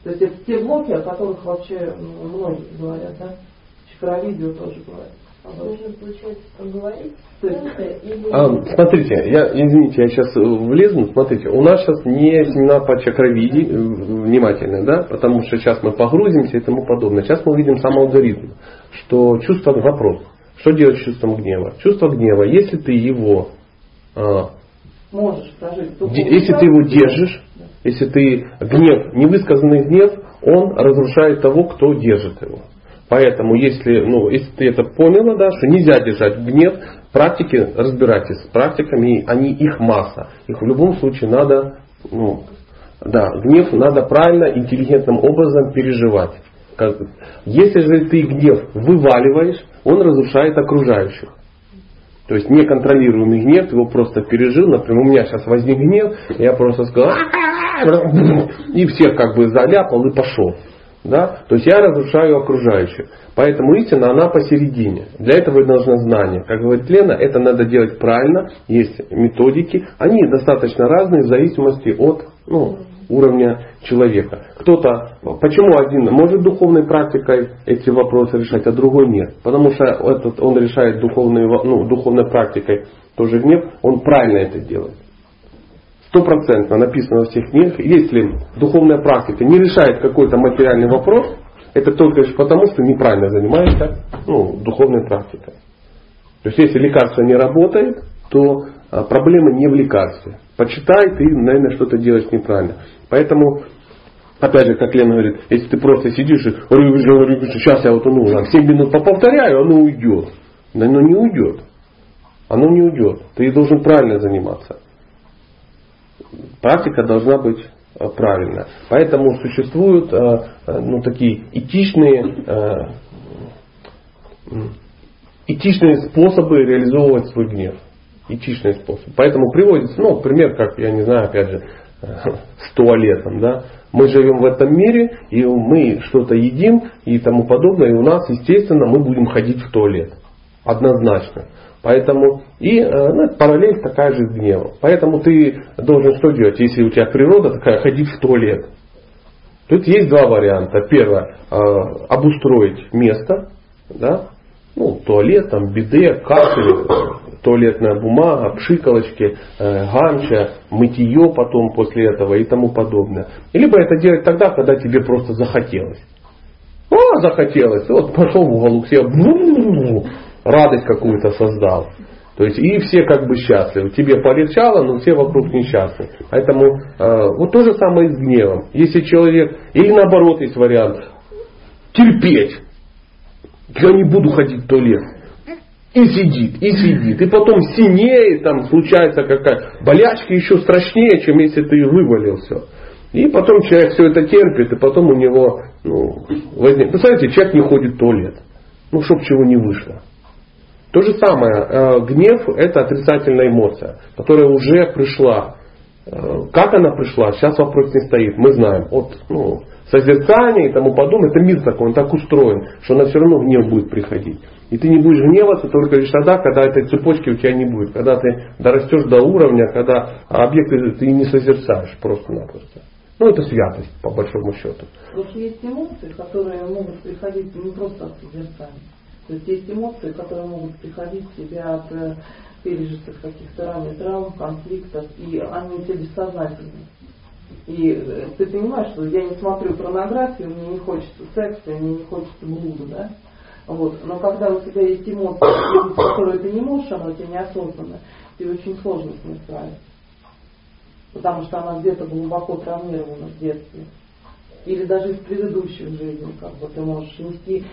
То есть это те блоки, о которых вообще ну, многие говорят, да? Про видео тоже говорят. Нужно, получается, поговорить. А, смотрите, я, извините, я сейчас влезу. Смотрите, у нас сейчас не семена по чакровиде, э, внимательно, да, потому что сейчас мы погрузимся и тому подобное. Сейчас мы увидим сам алгоритм, что чувство, вопрос, что делать с чувством гнева? Чувство гнева, если ты его а, можешь прожить. Если ты его держишь, если ты гнев, невысказанный гнев, он разрушает того, кто держит его. Поэтому, если, ну, если ты это поняла, да, что нельзя держать гнев, практики, разбирайтесь с практиками, они, их масса. Их в любом случае надо, ну, да, гнев надо правильно, интеллигентным образом переживать. Как, если же ты гнев вываливаешь, он разрушает окружающих. То есть неконтролируемый гнев, его просто пережил. Например, у меня сейчас возник гнев, я просто сказал, и всех как бы заляпал и пошел. Да? То есть я разрушаю окружающих. Поэтому истина, она посередине. Для этого нужно знание. Как говорит Лена, это надо делать правильно. Есть методики. Они достаточно разные в зависимости от ну, уровня человека. Кто-то, почему один может духовной практикой эти вопросы решать, а другой нет? Потому что этот, он решает духовной, ну, духовной практикой тоже гнев, он правильно это делает стопроцентно написано во всех книгах, если духовная практика не решает какой-то материальный вопрос, это только лишь потому, что неправильно занимается ну, духовной практикой. То есть если лекарство не работает, то а, проблема не в лекарстве. Почитай, ты, наверное, что-то делаешь неправильно. Поэтому, опять же, как Лена говорит, если ты просто сидишь и сейчас я вот ну, 7 минут поповторяю, оно уйдет. Но оно не уйдет. Оно не уйдет. Ты должен правильно заниматься практика должна быть э, правильная. Поэтому существуют э, э, ну, такие этичные, этичные способы реализовывать свой гнев. Этичный способ. Поэтому приводится, ну, пример, как, я не знаю, опять же, с туалетом, да. Мы живем в этом мире, и мы что-то едим и тому подобное, и у нас, естественно, мы будем ходить в туалет. Однозначно. Поэтому и э, ну, параллель такая же с гневом. Поэтому ты должен что делать, если у тебя природа такая, ходить в туалет. Тут есть два варианта. Первое, э, обустроить место, да, ну, туалет, там, биде, кафель, туалетная бумага, пшикалочки, э, ганча, мытье потом после этого и тому подобное. Либо это делать тогда, когда тебе просто захотелось. О, захотелось, вот пошел в уголок, себе, радость какую-то создал. То есть и все как бы счастливы. Тебе полегчало, но все вокруг несчастны. Поэтому э, вот то же самое и с гневом. Если человек, или наоборот есть вариант, терпеть. Я не буду ходить в туалет. И сидит, и сидит. И потом синеет, там случается какая болячка еще страшнее, чем если ты вывалил все. И потом человек все это терпит, и потом у него ну, возник. Представляете, человек не ходит в туалет. Ну, чтоб чего не вышло. То же самое, э, гнев это отрицательная эмоция, которая уже пришла. Э, как она пришла, сейчас вопрос не стоит. Мы знаем от ну, созерцания и тому подобное. Это мир такой, он так устроен, что она все равно гнев будет приходить. И ты не будешь гневаться только лишь тогда, когда этой цепочки у тебя не будет. Когда ты дорастешь до уровня, когда объекты ты не созерцаешь просто-напросто. Ну, это святость, по большому счету. Потому что есть эмоции, которые могут приходить не просто от созерцания. То есть есть эмоции, которые могут приходить в тебя от э, пережитых каких-то ранее травм, конфликтов, и они у тебя бессознательные. И э, ты понимаешь, что я не смотрю порнографию, мне не хочется секса, мне не хочется блуда, да? Вот. Но когда у тебя есть эмоции, которые ты не можешь, она у тебя неосознанно, тебе очень сложно с ней справиться. Потому что она где-то глубоко травмирована в детстве. Или даже из предыдущих жизней, как бы ты можешь нести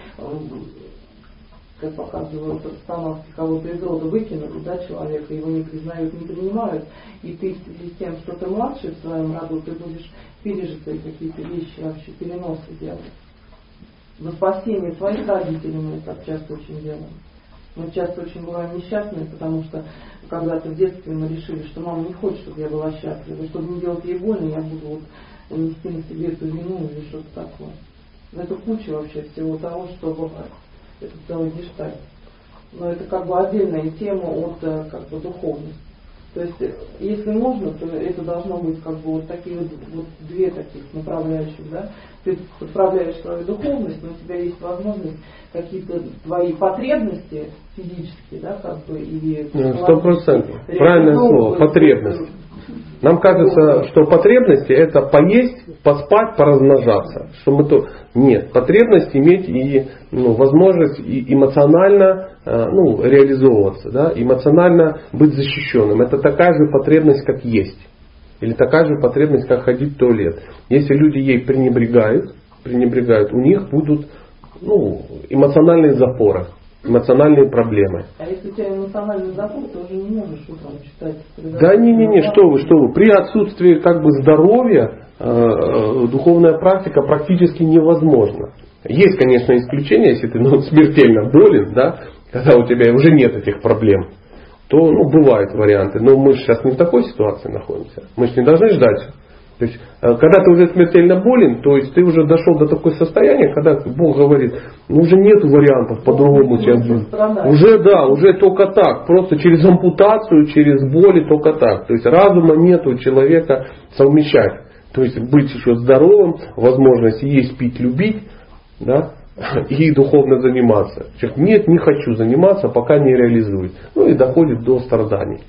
как показывают установки, кого-то из рода выкинули, да, человека, его не признают, не принимают, и ты в связи с тем, что ты младший в своем роду, ты будешь пережитые какие-то вещи вообще, переносы делать. За спасение своих родителей мы так часто очень делаем. Мы часто очень бываем несчастны, потому что когда-то в детстве мы решили, что мама не хочет, чтобы я была счастлива, чтобы не делать ей больно, я буду вот нести на себе эту вину или что-то такое. Это куча вообще всего того, что бывает это целый гештальт. Но это как бы отдельная тема от э, как бы духовности. То есть, э, если можно, то это должно быть как бы вот такие вот, вот две таких направляющих, да. Ты подправляешь свою духовность, но у тебя есть возможность какие-то твои потребности физические, да, как бы или ну, сто процентов. Правильное слово. Потребность. Нам кажется, что потребности это поесть, поспать, поразмножаться. Что мы то... Нет, потребность иметь и ну, возможность и эмоционально э, ну, реализовываться, да, эмоционально быть защищенным. Это такая же потребность, как есть. Или такая же потребность, как ходить в туалет. Если люди ей пренебрегают, пренебрегают, у них будут ну, эмоциональные запоры эмоциональные проблемы. А если у тебя эмоциональный запор, ты уже не можешь утром читать. Да не, не, не, что вы, что вы. При отсутствии как бы здоровья э, э, духовная практика практически невозможна. Есть, конечно, исключения, если ты ну, смертельно болен, да, когда у тебя уже нет этих проблем, то ну, бывают варианты. Но мы же сейчас не в такой ситуации находимся. Мы же не должны ждать то есть, э, когда ты уже смертельно болен, то есть ты уже дошел до такого состояния, когда Бог говорит, ну уже нет вариантов по-другому тебя. Уже да, уже только так, просто через ампутацию, через боли только так. То есть разума нет у человека совмещать. То есть быть еще здоровым, возможность есть, пить, любить, да, и духовно заниматься. Человек, нет, не хочу заниматься, пока не реализует. Ну и доходит до страданий.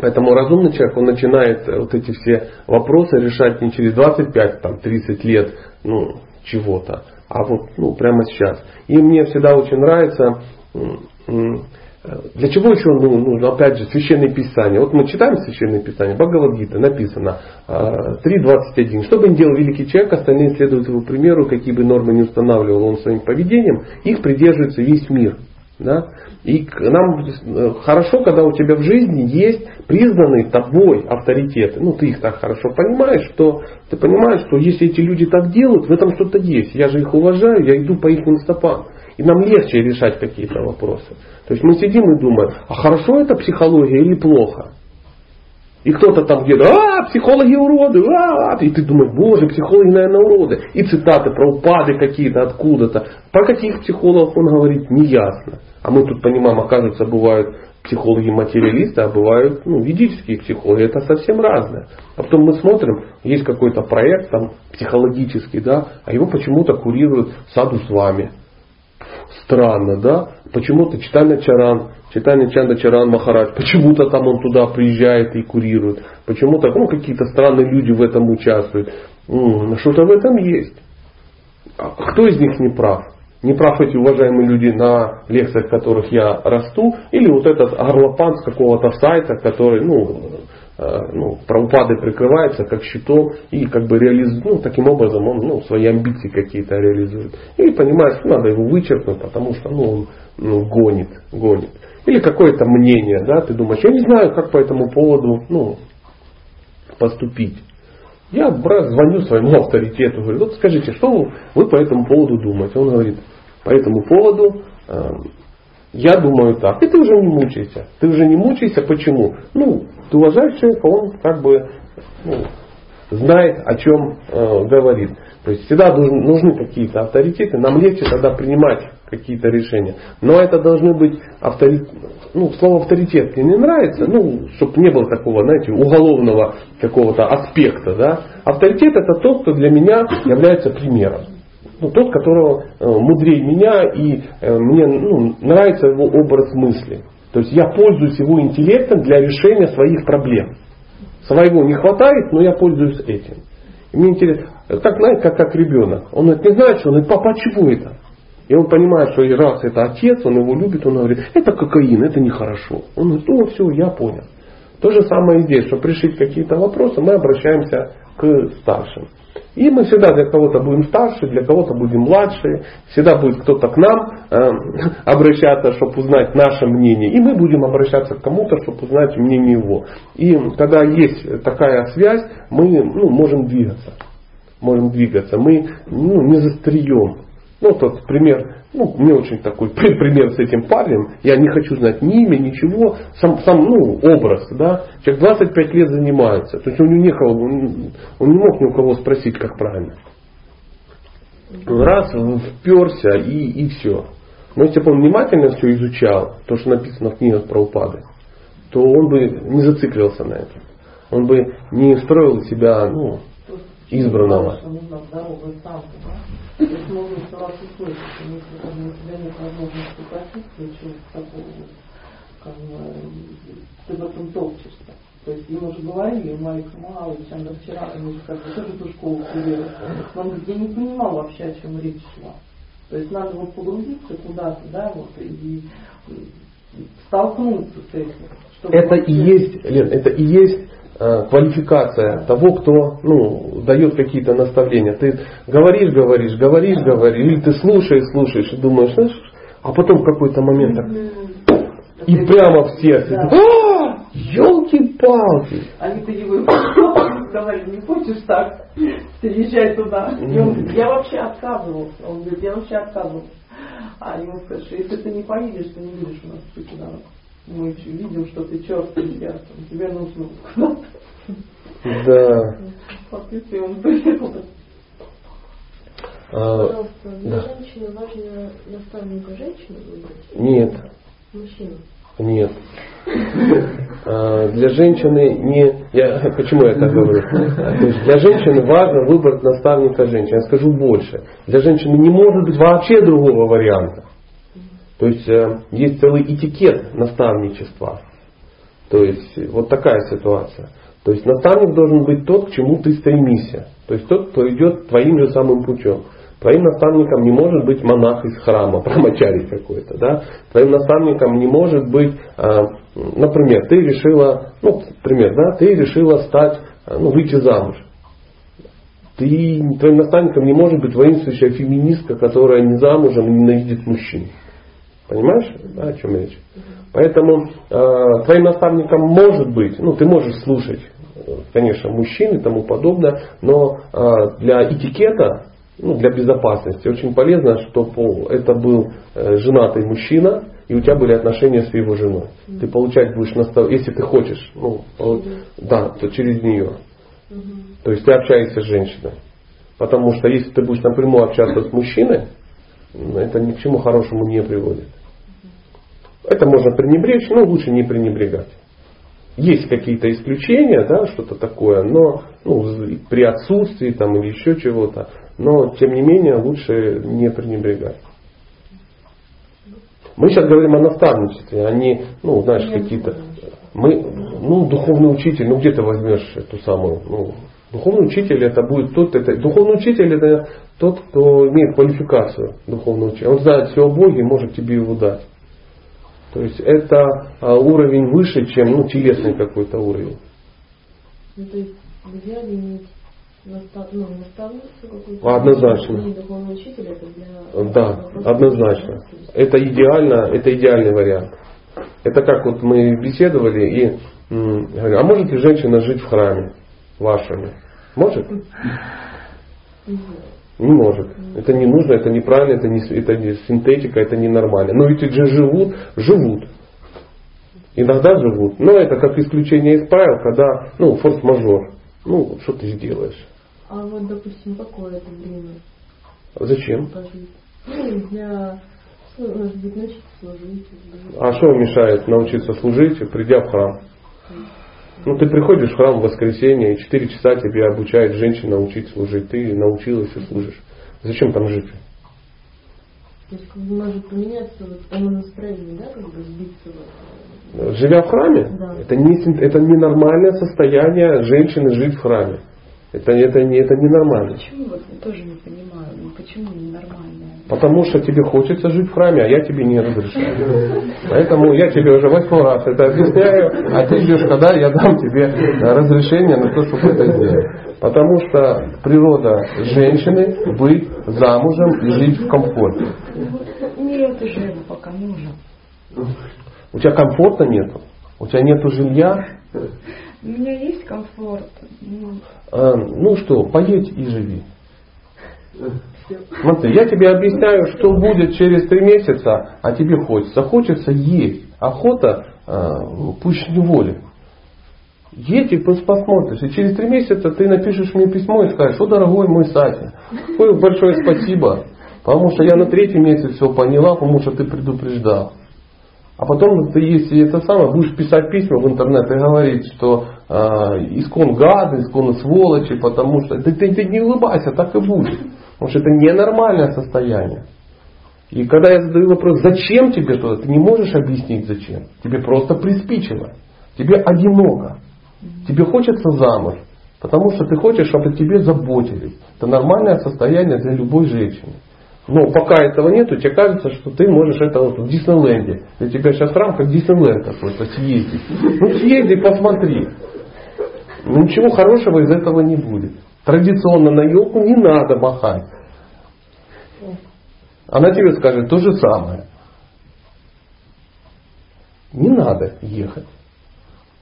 Поэтому разумный человек, он начинает вот эти все вопросы решать не через 25, там, 30 лет, ну, чего-то, а вот, ну, прямо сейчас. И мне всегда очень нравится, для чего еще ну, нужно, опять же, священное писание. Вот мы читаем священное писание, Бхагавадгита, написано 3.21. Что бы ни делал великий человек, остальные следуют его примеру, какие бы нормы не устанавливал он своим поведением, их придерживается весь мир. Да? И нам э, хорошо, когда у тебя в жизни есть признанные тобой авторитеты. Ну, ты их так хорошо понимаешь, что ты понимаешь, что если эти люди так делают, в этом что-то есть. Я же их уважаю, я иду по их стопам. И нам легче решать какие-то вопросы. То есть мы сидим и думаем, а хорошо это психология или плохо? И кто-то там где-то, а, психологи уроды, а, и ты думаешь, боже, психологи, наверное, уроды. И цитаты про упады какие-то откуда-то. Про каких психологов он говорит, неясно. А мы тут понимаем, оказывается, бывают психологи-материалисты, а бывают ну, ведические психологи. Это совсем разное. А потом мы смотрим, есть какой-то проект там психологический, да, а его почему-то курирует саду с вами. Странно, да? Почему-то Читальна Чаран, Читальна Чанда Чаран Махарадж, почему-то там он туда приезжает и курирует. Почему-то ну, какие-то странные люди в этом участвуют. Что-то в этом есть. А кто из них не прав? Не прав эти уважаемые люди на лекциях, которых я расту, или вот этот горлопан с какого-то сайта, который, ну, э, ну, правопады прикрывается как щитом и как бы реализует, ну, таким образом он ну, свои амбиции какие-то реализует. И понимает, что надо его вычеркнуть, потому что ну, он ну, гонит, гонит. Или какое-то мнение, да, ты думаешь, я не знаю, как по этому поводу ну, поступить. Я брат, звоню своему авторитету, говорю, вот скажите, что вы, по этому поводу думаете? Он говорит, по этому поводу э, я думаю так. И ты уже не мучайся. Ты уже не мучайся. Почему? Ну, ты уважаешь человека, он как бы ну, знает, о чем э, говорит. То есть всегда нужны какие-то авторитеты. Нам легче тогда принимать какие-то решения. Но это должны быть авторитеты. Ну, слово авторитет мне не нравится, ну, чтобы не было такого, знаете, уголовного какого-то аспекта. Да? Авторитет это тот, кто для меня является примером. Ну, тот, которого э, мудрее меня и э, мне ну, нравится его образ мысли. То есть я пользуюсь его интеллектом для решения своих проблем. Своего не хватает, но я пользуюсь этим. И мне интересно, так знаете, как, как ребенок. Он говорит, не знает, что он говорит, папа, а чего это? И он понимает, что раз это отец, он его любит, он говорит, это кокаин, это нехорошо. Он говорит, ну все, я понял. То же самое здесь, чтобы решить какие-то вопросы, мы обращаемся к старшим. И мы всегда для кого-то будем старше, для кого-то будем младше, всегда будет кто-то к нам э, обращаться, чтобы узнать наше мнение, и мы будем обращаться к кому-то, чтобы узнать мнение его. И когда есть такая связь, мы ну, можем двигаться. Можем двигаться. Мы ну, не застреем. Ну, тот пример, ну, мне очень такой пример с этим парнем. Я не хочу знать ни имя, ничего. Сам, сам ну, образ, да. Человек 25 лет занимается. То есть он не, ехал, он не мог ни у кого спросить, как правильно. Раз, вперся и, и все. Но если бы он внимательно все изучал, то, что написано в книгах про упады, то он бы не зациклился на этом. Он бы не строил себя ну, избранного. Есть можно стараться услышать, если бы, у тебя нет возможности почувствовать чего-то такого, как бы, ты в этом топчешься. То есть ему уже говорили, Майк Мау, Александр вчера, они же как бы тоже эту школу привели. Он говорит, я не понимал вообще, о чем речь шла. То есть надо вот погрузиться куда-то, да, вот, и столкнуться с этим. чтобы Это и есть, Лен, это и есть э, квалификация того, кто ну, дает какие-то наставления. Ты говоришь, говоришь, говоришь, говоришь, или ты слушаешь, слушаешь и думаешь, знаешь, а потом в какой-то момент так, и прямо в сердце. Да. А, елки-палки. Они-то его сказали, не хочешь так, переезжай туда. И он говорит, я вообще отказывался. Он говорит, я вообще отказывался. А ему сказали, что если ты не поедешь, ты не будешь у нас претендент. Мы видим, что ты черт сердцем. Тебе нужно куда-то. Да. А, Пожалуйста, для да. женщины важно наставника женщину выбрать? Нет, Мужчину. нет. А, Для женщины не... Я, почему я так говорю? То есть для женщины важно выбрать наставника женщины. Я скажу больше. Для женщины не может быть вообще другого варианта. То есть э, есть целый этикет наставничества. То есть вот такая ситуация. То есть наставник должен быть тот, к чему ты стремишься. То есть тот, кто идет твоим же самым путем. Твоим наставником не может быть монах из храма, промочарий какой-то. Да? Твоим наставником не может быть, а, например, ты решила, ну, пример, да, ты решила стать, ну, выйти замуж. Ты, твоим наставником не может быть воинствующая феминистка, которая не замужем и ненавидит мужчин. Понимаешь, да, о чем речь? Поэтому э, твоим наставником может быть, ну ты можешь слушать, конечно, мужчин и тому подобное, но э, для этикета, ну, для безопасности очень полезно, чтобы это был э, женатый мужчина, и у тебя были отношения с его женой. Ты получать будешь настав... если ты хочешь, ну, пол- да, то через нее. То есть ты общаешься с женщиной. Потому что если ты будешь напрямую общаться с мужчиной, ну, это ни к чему хорошему не приводит. Это можно пренебречь, но лучше не пренебрегать. Есть какие-то исключения, да, что-то такое, но ну, при отсутствии там, или еще чего-то, но тем не менее лучше не пренебрегать. Мы сейчас говорим о наставничестве, а не, ну, знаешь, какие-то... Мы, ну, духовный учитель, ну где ты возьмешь эту самую, ну, духовный учитель это будет тот, это, духовный учитель это тот, кто имеет квалификацию духовного учителя. Он знает все о Боге и может тебе его дать. То есть это а, уровень выше, чем ну, телесный какой-то уровень. Ну, то есть иметь настав... ну. Однозначно. Духовного учителя это для... Да, однозначно. Это идеально, это идеальный вариант. Это как вот мы беседовали и говорю, а может ли женщина жить в храме вашем? Может? Не может. Это не нужно, это неправильно, это не, это не синтетика, это ненормально. Но ведь же живут, живут. Иногда живут. Но это как исключение из правил, когда, ну, форс-мажор. Ну, что ты сделаешь? А вот, допустим, какое это время Зачем? пожить? Ну, для... ну, Может быть, начать служить. А что мешает научиться служить, придя в храм? Ну, ты приходишь в храм в воскресенье, и 4 часа тебе обучает женщина учить служить. Ты научилась и служишь. Зачем там жить? То есть как бы может поменяться вот само настроение, да, как бы сбиться в это. Живя в храме, Да. это, не, это ненормальное состояние женщины жить в храме. Это, это, не, это ненормально. Почему вот я тоже не понимаю, почему ненормальное? Потому что тебе хочется жить в храме, а я тебе не разрешаю. Поэтому я тебе уже восьмой раз это объясняю, а ты ждешь, когда я дам тебе разрешение на то, чтобы это сделать. Потому что природа женщины быть замужем и жить в комфорте. Нет уже его пока мужа. У тебя комфорта нету, у тебя нету жилья, У меня есть комфорт. Ну, А, ну что, поедь и живи. Смотри, я тебе объясняю, что будет через три месяца, а тебе хочется. Хочется есть. Охота а, пусть неволи. Едь и пос- посмотришь. И через три месяца ты напишешь мне письмо и скажешь, о, дорогой мой Сатя, какое большое спасибо, потому что я на третий месяц все поняла, потому что ты предупреждал. А потом ты, если это самое, будешь писать письма в интернет и говорить, что э, искон гады, искон сволочи, потому что ты, ты, ты не улыбайся, так и будет. Потому что это ненормальное состояние. И когда я задаю вопрос, зачем тебе то, ты не можешь объяснить зачем. Тебе просто приспичило. Тебе одиноко. Тебе хочется замуж. Потому что ты хочешь, чтобы тебе заботились. Это нормальное состояние для любой женщины. Но пока этого нету, тебе кажется, что ты можешь это вот в Диснейленде. Для тебя сейчас храм как Диснейленд какой-то съездить. Ну съезди, посмотри. Ничего хорошего из этого не будет. Традиционно на елку не надо махать. Она тебе скажет то же самое. Не надо ехать.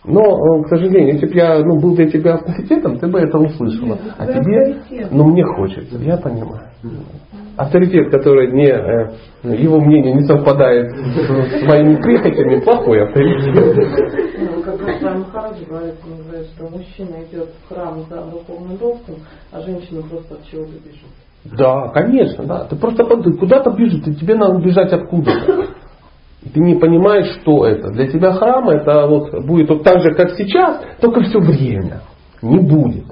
Но, э, к сожалению, если бы я ну, был для тебя авторитетом, ты бы это услышала. Нет, А тебе, авторитет. ну мне хочется, я понимаю. Авторитет, который не, э, его мнение не совпадает с, моими прихотями, плохой авторитет. Ну, как бы Свами Махараджи говорит, он говорит, что мужчина идет в храм за духовным ростом, а женщина просто от чего-то бежит. Да, конечно, да. Ты просто куда-то бежишь, и тебе надо бежать откуда-то. И ты не понимаешь, что это. Для тебя храм это вот будет вот так же, как сейчас, только все время. Не будет.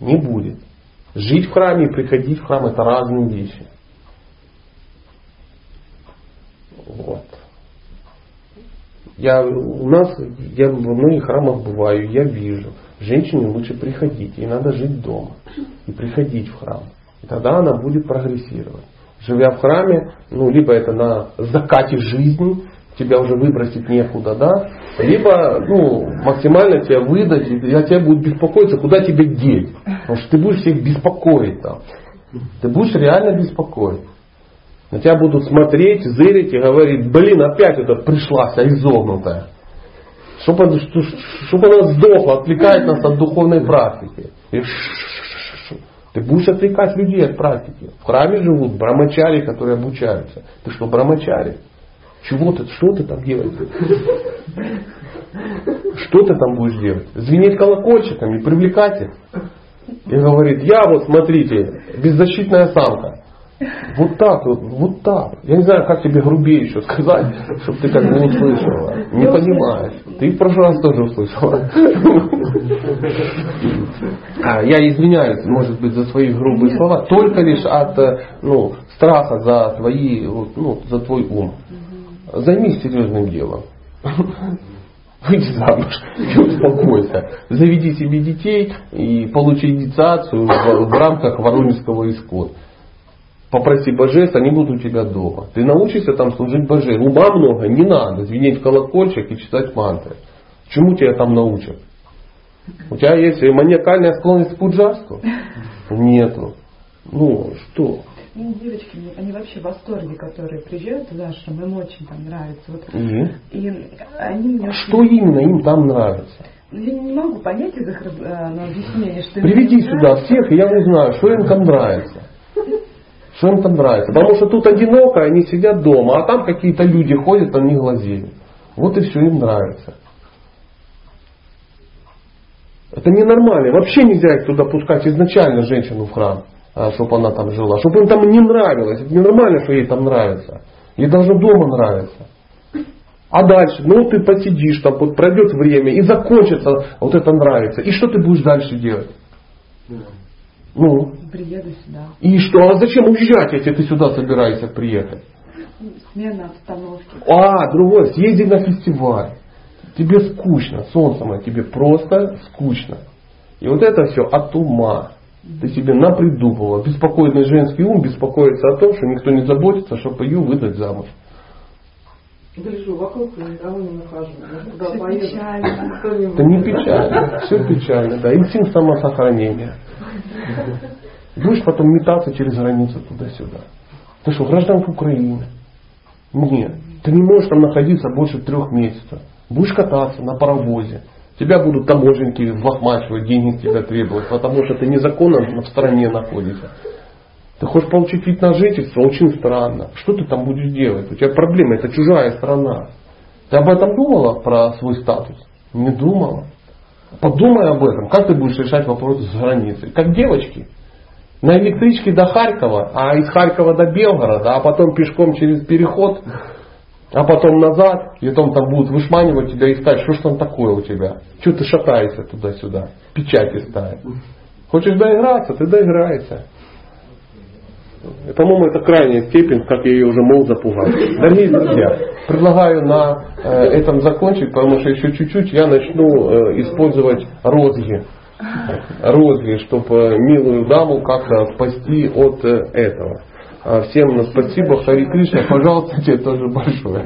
Не будет. Жить в храме и приходить в храм это разные вещи. Вот. Я, у нас, я во многих храмах бываю, я вижу, женщине лучше приходить, ей надо жить дома и приходить в храм. И тогда она будет прогрессировать. Живя в храме, ну, либо это на закате жизни, тебя уже выбросить некуда, да, либо, ну, максимально тебя выдать, и о тебе будут беспокоиться, куда тебе деть. Потому что ты будешь всех беспокоить там. Ты будешь реально беспокоить. На тебя будут смотреть, зырить и говорить, блин, опять это пришла вся изогнутая. Чтобы она, что- чтоб она сдохла, отвлекает нас от духовной практики. И. Ты будешь отвлекать людей от практики. В храме живут брамачари, которые обучаются. Ты что, брамачари? Чего ты, что ты там делаешь? Что ты там будешь делать? Звенеть колокольчиками, привлекать их? И говорит, я вот, смотрите, беззащитная самка. Вот так вот, вот так. Я не знаю, как тебе грубее еще сказать, чтобы ты как бы услышала. Не понимаешь. Ты в прошлый раз тоже услышала. А, Я извиняюсь, может быть, за свои грубые слова, только лишь от э, ну, страха за твои, ну, за твой ум. Займись серьезным делом. Выйди замуж и успокойся. Заведи себе детей и получи инициацию в, в рамках Воронежского исхода. Попроси божеств, они будут у тебя дома. Ты научишься там служить божеству. Ума много, не надо звенеть в колокольчик и читать мантры. Чему тебя там научат? У тебя есть маниакальная склонность к пуджарству? Нету. Ну, что? Ну, девочки, они вообще в восторге, которые приезжают туда, что им очень там нравится. Вот. И? И они мне... Что именно им там нравится? Ну, Я не могу понять из их э, ну, объяснения, что Приведи сюда нравится. всех, и я узнаю, что им там нравится. Что им там нравится. Потому что тут одиноко, они сидят дома, а там какие-то люди ходят, них глазеют. Вот и все им нравится. Это ненормально. Вообще нельзя их туда пускать изначально женщину в храм, чтобы она там жила. Чтобы им там не нравилось. Это ненормально, что ей там нравится. Ей должно дома нравиться. А дальше, ну ты посидишь, там вот пройдет время и закончится вот это нравится. И что ты будешь дальше делать? Ну, Приеду сюда. и что? А зачем уезжать, если ты сюда собираешься приехать? Смена обстановки. А, другое, съезди на фестиваль. Тебе скучно, солнце мое, тебе просто скучно. И вот это все от ума. Ты себе напридумывала. Беспокойный женский ум беспокоится о том, что никто не заботится, чтобы ее выдать замуж. Гляжу вокруг и никого не нахожу. Всё поеду, печально. Это не печально, все печально, да. Инстинкт самосохранения. Будешь потом метаться через границу туда-сюда. Ты что, гражданка Украины? Нет. Ты не можешь там находиться больше трех месяцев. Будешь кататься на паровозе. Тебя будут таможенники взлохмачивать, деньги с тебя требовать, потому что ты незаконно в стране находишься. Ты хочешь получить вид на жительство? Очень странно. Что ты там будешь делать? У тебя проблема, это чужая страна. Ты об этом думала, про свой статус? Не думала. Подумай об этом. Как ты будешь решать вопрос с границей? Как девочки. На электричке до Харькова, а из Харькова до Белгорода, а потом пешком через переход, а потом назад, и потом там будут вышманивать тебя и искать, что ж там такое у тебя. Что ты шатаешься туда-сюда, печати ставят. Хочешь доиграться, ты доиграйся. По-моему, это крайняя степень, как я ее уже мог запугать. Дорогие друзья, предлагаю на э, этом закончить, потому что еще чуть-чуть я начну э, использовать розги. Розги, чтобы милую даму как-то спасти от э, этого. А Всем спасибо, Хари Кришна, пожалуйста, тебе тоже большое.